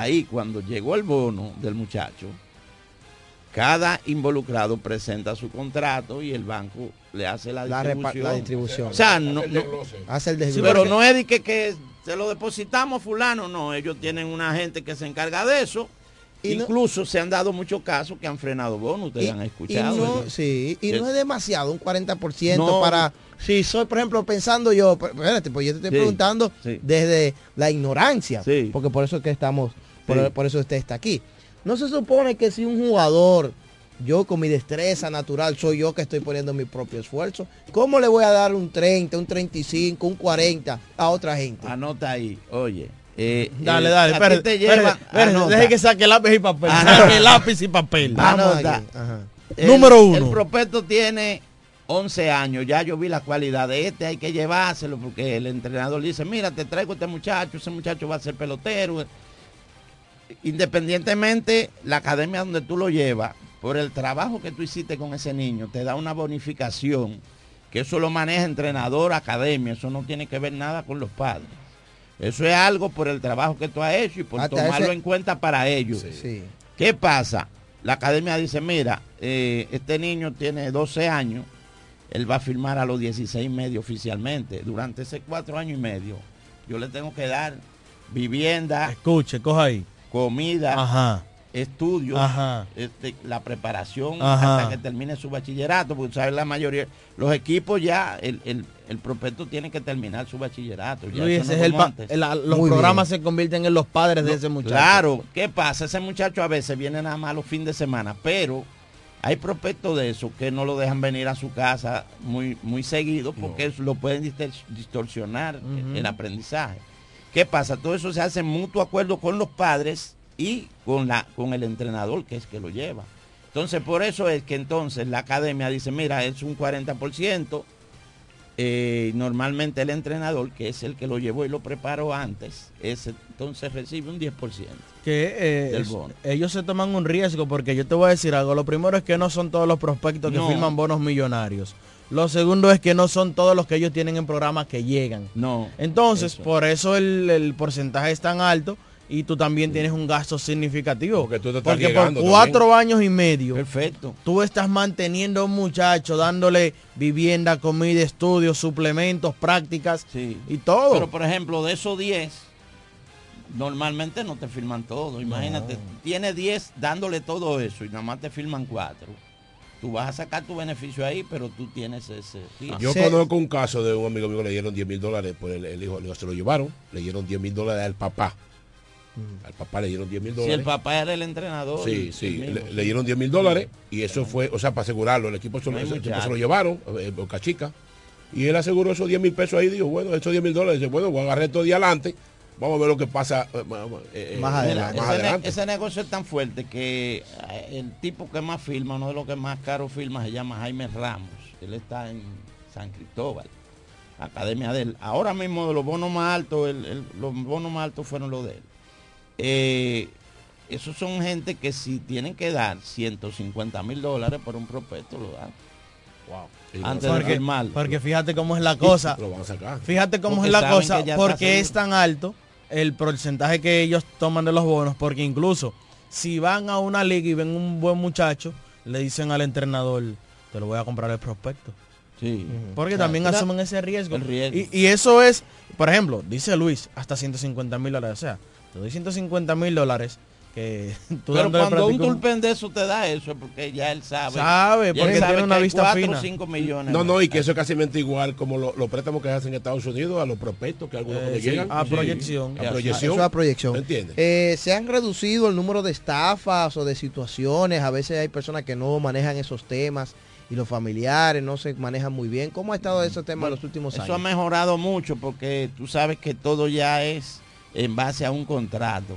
ahí cuando llegó el bono del muchacho, cada involucrado presenta su contrato y el banco le hace la distribución. la distribución. O sea, no, no- Hace el Sí, desglose. pero no es de que, que se lo depositamos fulano, no, ellos tienen una gente que se encarga de eso. Y no- Incluso se han dado muchos casos que han frenado bonos, ustedes han Y escuchado. no, ¿verdad? sí, y Es- no es demasiado, un 40% No. para... Si soy, por ejemplo, pensando yo, espérate, pues yo te estoy Sí, preguntando sí. desde la ignorancia, Sí. porque por eso es que estamos, por, Sí. por eso usted está aquí. No se supone que si un jugador, yo con mi destreza natural, soy yo que estoy poniendo mi propio esfuerzo, ¿cómo le voy a dar un 30, un 35, un 40 a otra gente? Anota ahí, oye. eh, Dale, eh, dale, espérate, te espérate, llevan- espérate, anota. deje que saque lápiz y papel. Anota. Saque lápiz y papel. Vamos Anota. aquí, ajá. El- Número uno. El prospecto tiene 11 años, ya yo vi la cualidad de este, hay que llevárselo porque el entrenador dice, mira, te traigo este muchacho, ese muchacho va a ser pelotero. Independientemente, la academia donde tú lo llevas, por el trabajo que tú hiciste con ese niño, te da una bonificación, que eso lo maneja entrenador, academia, eso no tiene que ver nada con los padres. Eso es algo por el trabajo que tú has hecho y por Hasta tomarlo ese- en cuenta para ellos. Sí. ¿Qué pasa? La academia dice, mira, eh, este niño tiene 12 años, él va a firmar a los 16 y medio oficialmente. Durante ese cuatro años y medio, yo le tengo que dar vivienda, Escuche, coja ahí. comida, Ajá. estudios, Ajá. este, la preparación Ajá. hasta que termine su bachillerato, porque sabes la mayoría, los equipos ya, el, el, el prospecto tiene que terminar su bachillerato. ya Luis, eso no ese es el la- los Muy programas se convierten en los padres de ese muchacho. Claro, ¿qué pasa? Ese muchacho a veces viene nada más los fines de semana, pero hay prospectos de eso que no lo dejan venir a su casa muy, muy seguido porque lo pueden distor- distorsionar Ujú. el aprendizaje. ¿Qué pasa? Todo eso se hace en mutuo acuerdo con los padres y con, la, con el entrenador que es que lo lleva. Entonces, por eso es que entonces la academia dice, mira, es un 40%, eh, normalmente el entrenador, que es el que lo llevó y lo preparó antes, ese, entonces recibe un 10%. que eh, Del bono. ellos se toman un riesgo porque yo te voy a decir algo. Lo primero es que no son todos los prospectos que No. firman bonos millonarios. Lo segundo es que no son todos los que ellos tienen en programas que llegan. No. Entonces, Eso. por eso el, el porcentaje es tan alto y tú también tienes un gasto significativo. Porque tú te estás Porque por cuatro años y medio, Perfecto. tú estás manteniendo a un muchacho, dándole vivienda, comida, estudios, suplementos, prácticas Sí. y todo. Pero por ejemplo, de esos 10, normalmente no te firman todo. Imagínate, tienes 10 dándole todo eso y nada más te firman 4. Tú vas a sacar tu beneficio ahí, pero tú tienes ese. Yo Sí. conozco un caso de un amigo mío que le dieron 10 mil dólares, pues el, el hijo, el hijo se lo llevaron, le dieron 10 mil dólares al papá. Al papá le dieron 10 mil Si el dólares. papá era el entrenador. Sí, el sí, le, dieron 10 mil dólares y eso fue, o sea, para asegurarlo, el equipo se No ese equipo se lo llevaron, eh, Boca Chica, y él aseguró esos 10 mil pesos ahí, dijo, bueno, esos 10 mil dólares, dice, bueno, voy a agarrar todo día adelante, vamos a ver lo que pasa eh, eh, Más adelante. más ese, ne- adelante. ese negocio es tan fuerte que el tipo que más firma, uno de los que más caro firma, se llama Jaime Ramos. Él está en San Cristóbal, academia de él. Ahora mismo de los bonos más altos, el- el- los bonos más altos fueron los de él. Eh, esos son gente que si tienen que dar 150 mil dólares por un prospecto, lo dan. Sí, Antes lo- de porque, firmarlo. porque fíjate cómo es la cosa. lo van a sacar. Fíjate cómo Porque es la cosa, porque es tan alto el porcentaje que ellos toman de los bonos, porque incluso si van a una liga y ven un buen muchacho, le dicen al entrenador, te lo voy a comprar el prospecto. Sí. Porque Claro. también asumen ese riesgo. el riesgo. Y, y eso es, por ejemplo, dice Luis, hasta 150 mil dólares. O sea, te doy 150 mil dólares, que tú Pero cuando un tulpen de eso te da eso, es porque ya él sabe. Sabe, él porque sabe tiene una que vista cuatro fina. o cinco millones. No, no, y que eso es casi igual como lo- los préstamos que hacen en Estados Unidos a los prospectos que algunos Eh, cuando sí, llegan. a Sí. proyección. A proyección. Eso a proyección. ¿Entiendes? Eh, se han reducido el número de estafas o de situaciones. A veces hay personas que no manejan esos temas y los familiares no se manejan muy bien. ¿Cómo ha estado ese tema en los últimos Eso ha años? mejorado mucho porque tú sabes que todo ya es en base a un contrato.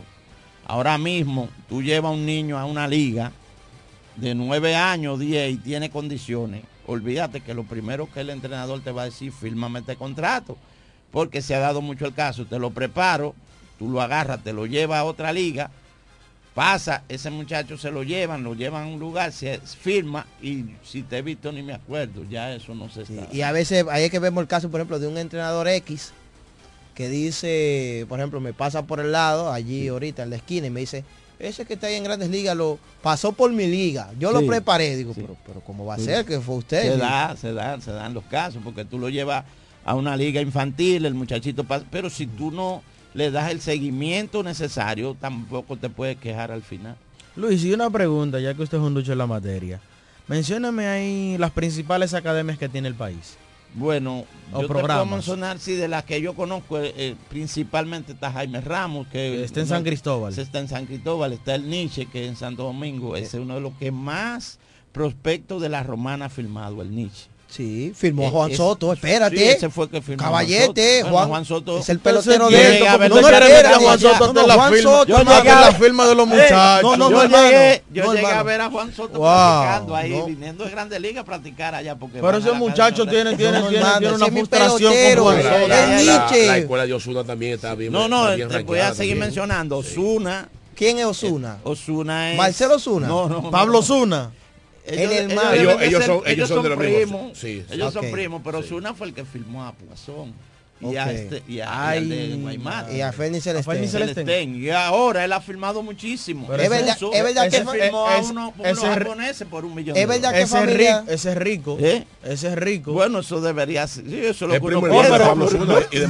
Ahora mismo tú llevas a un niño a una liga de 9 años, 10 y tiene condiciones. Olvídate que lo primero que el entrenador te va a decir, fírmame este contrato. Porque se ha dado mucho el caso. Te lo preparo, tú lo agarras, te lo llevas a otra liga, pasa, ese muchacho se lo llevan, lo llevan a un lugar, se firma y si te he visto ni me acuerdo, ya eso no se está. Y a veces ahí es que vemos el caso, por ejemplo, de un entrenador X que dice, por ejemplo, me pasa por el lado, allí ahorita en la esquina, y me dice, ese que está ahí en grandes ligas lo pasó por mi liga. Yo lo preparé. Digo, pero, pero ¿cómo va a Sí. ser que fue usted? Se da, se dan, se dan los casos, porque tú lo llevas a una liga infantil, el muchachito pasa, pero si tú no le das el seguimiento necesario, tampoco te puedes quejar al final. Luis, y una pregunta, ya que usted es un ducho en la materia. Mencióname ahí las principales academias que tiene el país. Bueno, O yo te puedo mencionar, sí, de las que yo conozco, eh, eh, principalmente está Jaime Ramos, que Está en San Cristóbal. Está en San Cristóbal, está el Nietzsche, que en Santo Domingo, ese es uno de los que más prospectos de la romana ha filmado, el Nietzsche. Sí, firmó a Eh, Juan es- Soto, espérate. sí, ese fue el que firmó Juan Caballete, Soto. Juan, Bueno, Juan Soto- es el pelotero de ver- no, no espérate, quiere ver a Juan Soto no, en la Juan firma. Soto, Yo llegué a la firma de los muchachos. no, no, yo no, hermano. llegué, yo No, llegué a ver a Juan Soto Wow, practicando ahí, no. viniendo de Grandes Ligas a practicar allá. Porque Pero ese muchacho tiene, tiene, No, tiene, una frustración con Juan Soto. La, escuela de Osuna también está bien. No, no, te voy a seguir mencionando. Osuna. ¿Quién es Osuna? Osuna es... Marcelo Osuna. No, no, El Ellos- de son- ellos son de los mismos. primos. Sí, sí. Ellos son primos, pero Osuna fue el que firmó a Poisson. Y a Ok. este, y a, y al Ay. de. Y a Ferni Celeste. Celeste. Celestén. Y ahora él ha firmado muchísimo. Pero Es verdad- es que- firmó a es- uno, ese unos japoneses por un millón es de verdad dólares. que Ese es, familia- rico, ese es rico. ¿Eh? Ese es rico. Bueno, eso debería ser. Sí, eso es lo que uno de piensa. y de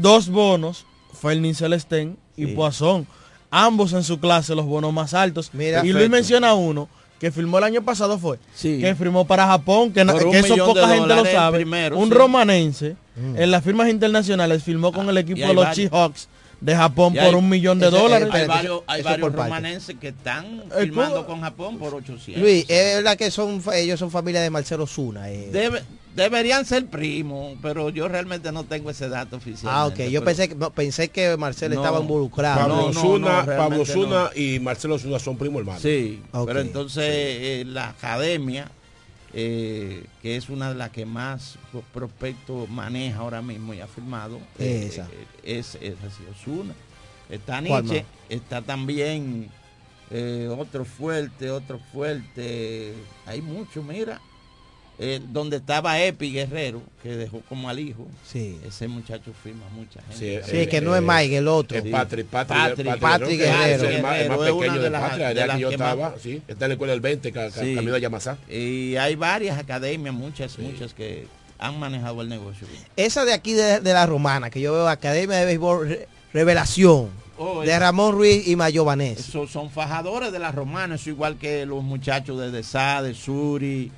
dos, bonos, Fernin Celestén y Sí. Poisson. Ambos en su clase, los bonos más altos. Mira, y Luis menciona uno que firmó el año pasado fue. Sí. Que firmó para Japón, que, eso poca gente lo el sabe. primero, un sí. romanense en las firmas internacionales firmó con el y equipo de los. Seahawks de Japón por un millón de ese- dólares. Hay varios, hay varios romanenses que están El firmando con Japón por 800. Luis, es verdad que son ellos son familia de Marcelo Osuna. eh. Debe- deberían ser primos, pero yo realmente no tengo ese dato oficial. ah, ok. Yo pensé que, no, pensé que Marcelo No. estaba involucrado. Pablo no, no, Osuna, no, Pablo Osuna y Marcelo Osuna son primos hermanos. Sí, Ok. pero entonces eh, la academia, eh, que es una de las que más pro- prospectos maneja ahora mismo y ha firmado, eh, Esa. eh, es, es así, Osuna. Está ¿Cuál Nietzsche, está también eh, otro fuerte, otro fuerte, hay mucho, mira. Eh, donde estaba Epi Guerrero, que dejó como al hijo, Sí. ese muchacho firma mucha gente. Sí, que no es Mike, el otro. Es Patrick, Patrick, Patrick, Patrick Guerrero. es el más, el pequeño de de, Patria, de de las que yo que más- estaba, sí, está en la escuela del 20, ca- ca- Sí. camino de Yamasá. Y hay varias academias, muchas, muchas que han manejado el negocio. Esa de aquí de, de la Romana, que yo veo Academia de Béisbol Re- Revelación, Oh, de Ramón Ruiz y Mayo Vanés. Esos son fajadores de las romanas, eso igual que los muchachos de Desá, de Suri.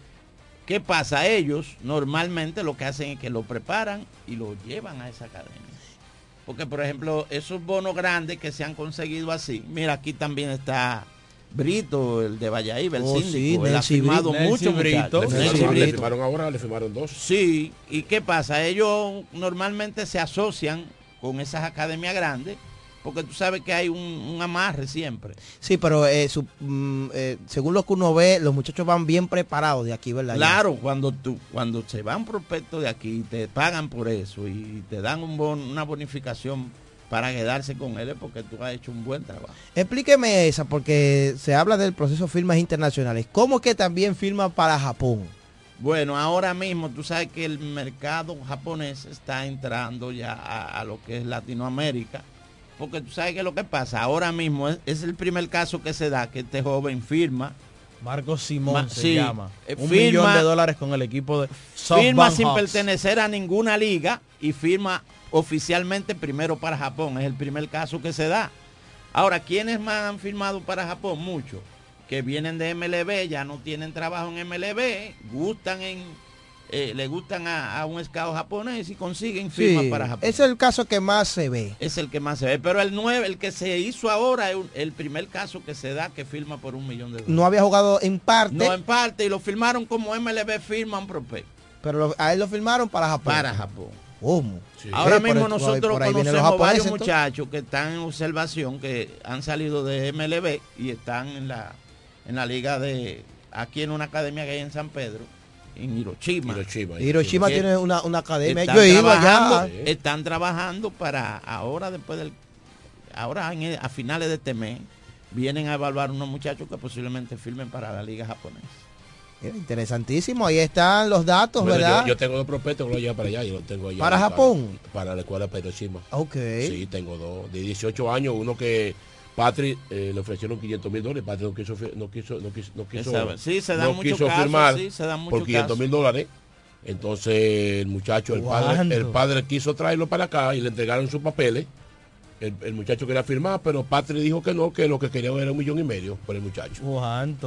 ¿Qué pasa? Ellos normalmente lo que hacen es que lo preparan y lo llevan a esa academia. Porque, por ejemplo, esos bonos grandes que se han conseguido así, mira, aquí también está Brito, el de Valladolid, el Oh, sí, síndico, él ha firmado mucho Brito. Le firmaron ahora, le firmaron dos. Sí, ¿y qué pasa? Ellos normalmente se asocian con esas academias grandes porque tú sabes que hay un, un amarre siempre. Sí, pero eh, su- mm, eh, según lo que uno ve, los muchachos van bien preparados de aquí, ¿verdad? Claro, cuando tú cuando se van prospectos de aquí, te pagan por eso y te dan un bon- una bonificación para quedarse con él porque tú has hecho un buen trabajo. Explíqueme esa, porque se habla del proceso de firmas internacionales. ¿Cómo que también firman para Japón? Bueno, ahora mismo tú sabes que el mercado japonés está entrando ya a, a lo que es Latinoamérica. Porque tú sabes que lo que pasa, ahora mismo es, es el primer caso que se da, que este joven firma, Marcos Simón Ma- se sí, llama. eh, Un firma- millón de dólares con el equipo de firma sin Hawks. pertenecer a ninguna liga y firma oficialmente primero para Japón. Es el primer caso que se da. Ahora, ¿quiénes más han firmado para Japón? Muchos. Que vienen de MLB, ya no tienen trabajo en MLB, gustan en, eh, le gustan a, a un scout japonés y consiguen firmas Sí, para Japón. es el caso que más se ve. Es el que más se ve. Pero el 9, el que se hizo ahora, es el primer caso que se da que firma por un millón de dólares. No había jugado en parte, No, en parte, y lo firmaron como MLB firma un prospecto. pero lo- a él lo firmaron para Japón. Para Japón. ¿Cómo? Ahora Sí, mismo nosotros por ahí vienen los conocemos varios entonces. muchachos que están en observación, que han salido de MLB y están en la, en la liga de, aquí en una academia que hay en San Pedro, en Hiroshima. Hiroshima, tiene una, una academia. están Yo allá. Están trabajando para ahora, después del, ahora en el- a finales de este mes, vienen a evaluar unos muchachos que posiblemente firmen para la liga japonesa. Mira, interesantísimo, ahí están los datos, Bueno, ¿verdad? yo, yo tengo dos prospectos que lo llevo para allá y lo tengo allá. ¿Para Japón? Para, la escuela de Hiroshima. Ok. Sí, tengo dos. De 18 años, uno que Patrick eh, le ofrecieron 500 mil dólares. Patrick no quiso, no quiso, no quiso, no quiso, Esa- sí, se dan no quiso firmar sí, se dan muchos por 500 mil dólares. Entonces el muchacho, el padre, el padre quiso traerlo para acá y le entregaron sus papeles. El, el muchacho quería firmar, pero Patrick dijo que no, que lo que quería era un millón y medio por el muchacho.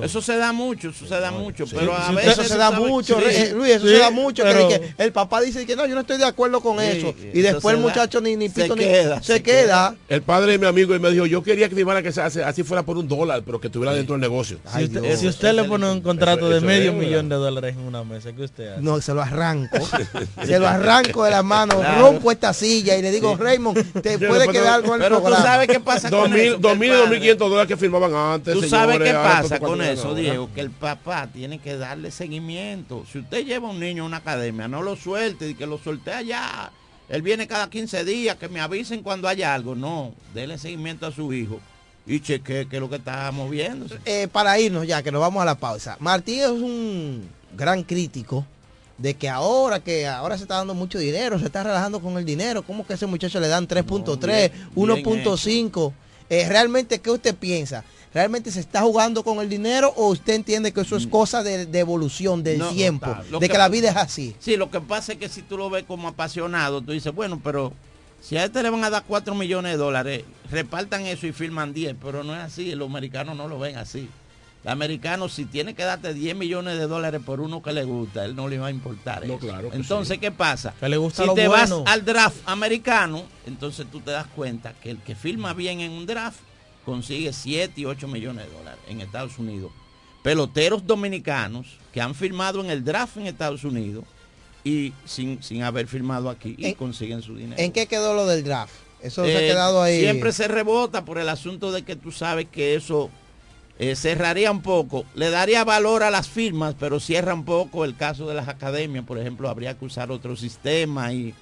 Eso se da mucho, eso se da mucho, sí. pero a Sí, veces eso se da mucho, Sí, eh, Luis, eso sí, se da mucho. pero- que el papá dice que no, yo no estoy de acuerdo con Sí, eso. Y después el se da. muchacho ni, ni Se pito ni queda, se, se queda. El padre de mi amigo y me dijo, yo quería que firmara que se hace, así fuera por un dólar, pero que estuviera dentro del negocio. Si usted, si usted le pone un contrato Eso- de eso medio millón de dólares en una mesa, ¿qué usted hace? No, se lo arranco. se lo arranco de la mano, rompo esta silla y le digo, Raymond, te puede quedar con Pero tú sabes qué pasa con 2000, eso, que el 2000 padre- 2500 dólares que firmaban antes. Tú sabes señores, qué pasa con eso. Diego, que el papá tiene que darle seguimiento. Si usted lleva a un niño a una academia, no lo suelte y que lo suelte allá. Él viene cada 15 días, que me avisen cuando haya algo. No, dele seguimiento a su hijo y cheque que es lo que está moviéndose. Eh, para irnos ya, que nos vamos a la pausa. Martín es un gran crítico de que ahora que ahora se está dando mucho dinero, se está relajando con el dinero, ¿cómo que a ese muchacho le dan 3.3, bien- bien 1.5? Eh, ¿Realmente qué usted piensa? ¿Realmente se está jugando con el dinero o usted entiende que eso es cosa de, de evolución, del Mm. No, tiempo, de que- que la vida es así? Sí, lo que pasa es que si tú lo ves como apasionado, tú dices, bueno, pero si a este le van a dar 4 millones de dólares, repartan eso y firman 10, pero no es así, los americanos no lo ven así. El americano, si tiene que darte 10 millones de dólares por uno que le gusta, él no le va a importar. No, eso. claro entonces, ¿qué pasa? Que le gusta si lo te bueno. vas al draft americano, entonces tú te das cuenta que el que firma bien en un draft consigue 7 y 8 millones de dólares en Estados Unidos. Peloteros dominicanos que han firmado en el draft en Estados Unidos y sin, sin haber firmado aquí y ¿En- consiguen su dinero. ¿En qué quedó lo del draft? Eso se ha Eh, quedado ahí. Siempre se rebota por el asunto de que tú sabes que eso eh, cerraría un poco, le daría valor a las firmas, pero cierra un poco el caso de las academias, por ejemplo, habría que usar otro sistema y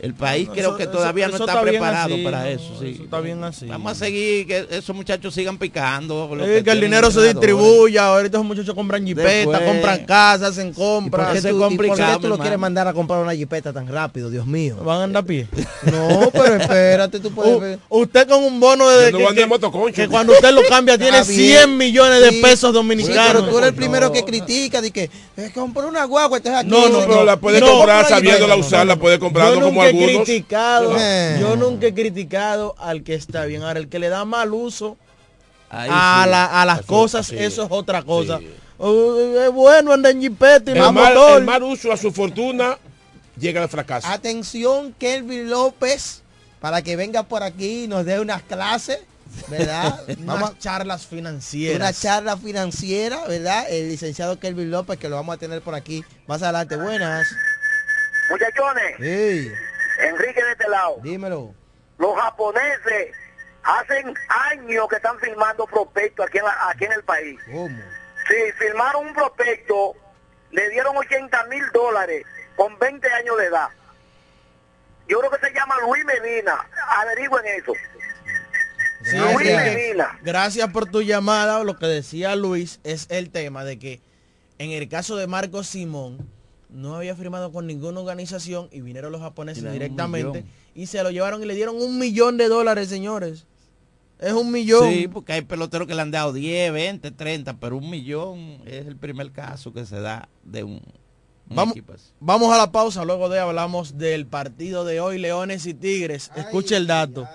el país No, creo eso- que todavía eso no está, preparado así, para no, eso, sí. eso está bien así. Vamos a seguir que esos muchachos sigan picando. lo que el dinero se distribuya, ahorita esos muchachos compran jipetas, compran casas, hacen ¿Y por compras. qué Eso es tú, y por qué tú lo quieres mandar a comprar una jipeta tan rápido, Dios mío? Van a andar a pie. No, pero espérate, tú puedes ver. usted con un bono de no que, que- en motoconcho. que cuando usted lo cambia tiene Está bien. 100 millones de pesos sí, dominicanos. pero tú eres el primero que critica, de que eh, compró una guagua. No, no, Pero la puede comprar compra sabiéndola usar, la puede comprar como nunca he algunos. criticado, Eh. yo nunca he criticado al que está bien. Ahora, el que le da mal uso Ahí a, sí. la- a las cosas, eso es otra cosa. Sí. Oh, es bueno andar en y El mal, el mal uso a su fortuna llega al fracaso. Atención, Kelvin López, para que venga por aquí y nos dé unas clases, ¿verdad? Vamos Unas a charlas financieras. una charla financiera, ¿verdad? El licenciado Kelvin López, que lo vamos a tener por aquí más adelante. Buenas. Muchachones, Enrique de este lado. dímelo. Los japoneses hacen años que están filmando prospectos aquí en, la- aquí en el país. ¿Cómo? Sí, firmaron un prospecto, le dieron 80 mil dólares con 20 años de edad. Yo creo que se llama Luis Medina. Averigüen eso. Luis. Medina. Gracias por tu llamada. Lo que decía Luis es el tema de que en el caso de Marcos Simón no había firmado con ninguna organización y vinieron los japoneses Y directamente y se lo llevaron y le dieron un millón de dólares, señores. Es un millón. Sí, porque hay peloteros que le han dado 10, 20, 30, pero un millón es el primer caso que se da de un, un Vamos, equipo así. vamos a la pausa, luego de hablamos del partido de hoy, Leones y Tigres. Escuche el dato.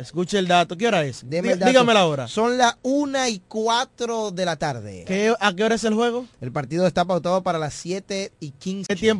Escuche el dato. ¿Qué hora es? Dí-. Dígame la hora. Son las 1 y 4 de la tarde. ¿Qué- ¿A qué hora es el juego? El partido está pautado para las 7 y 15. ¿Qué tiempo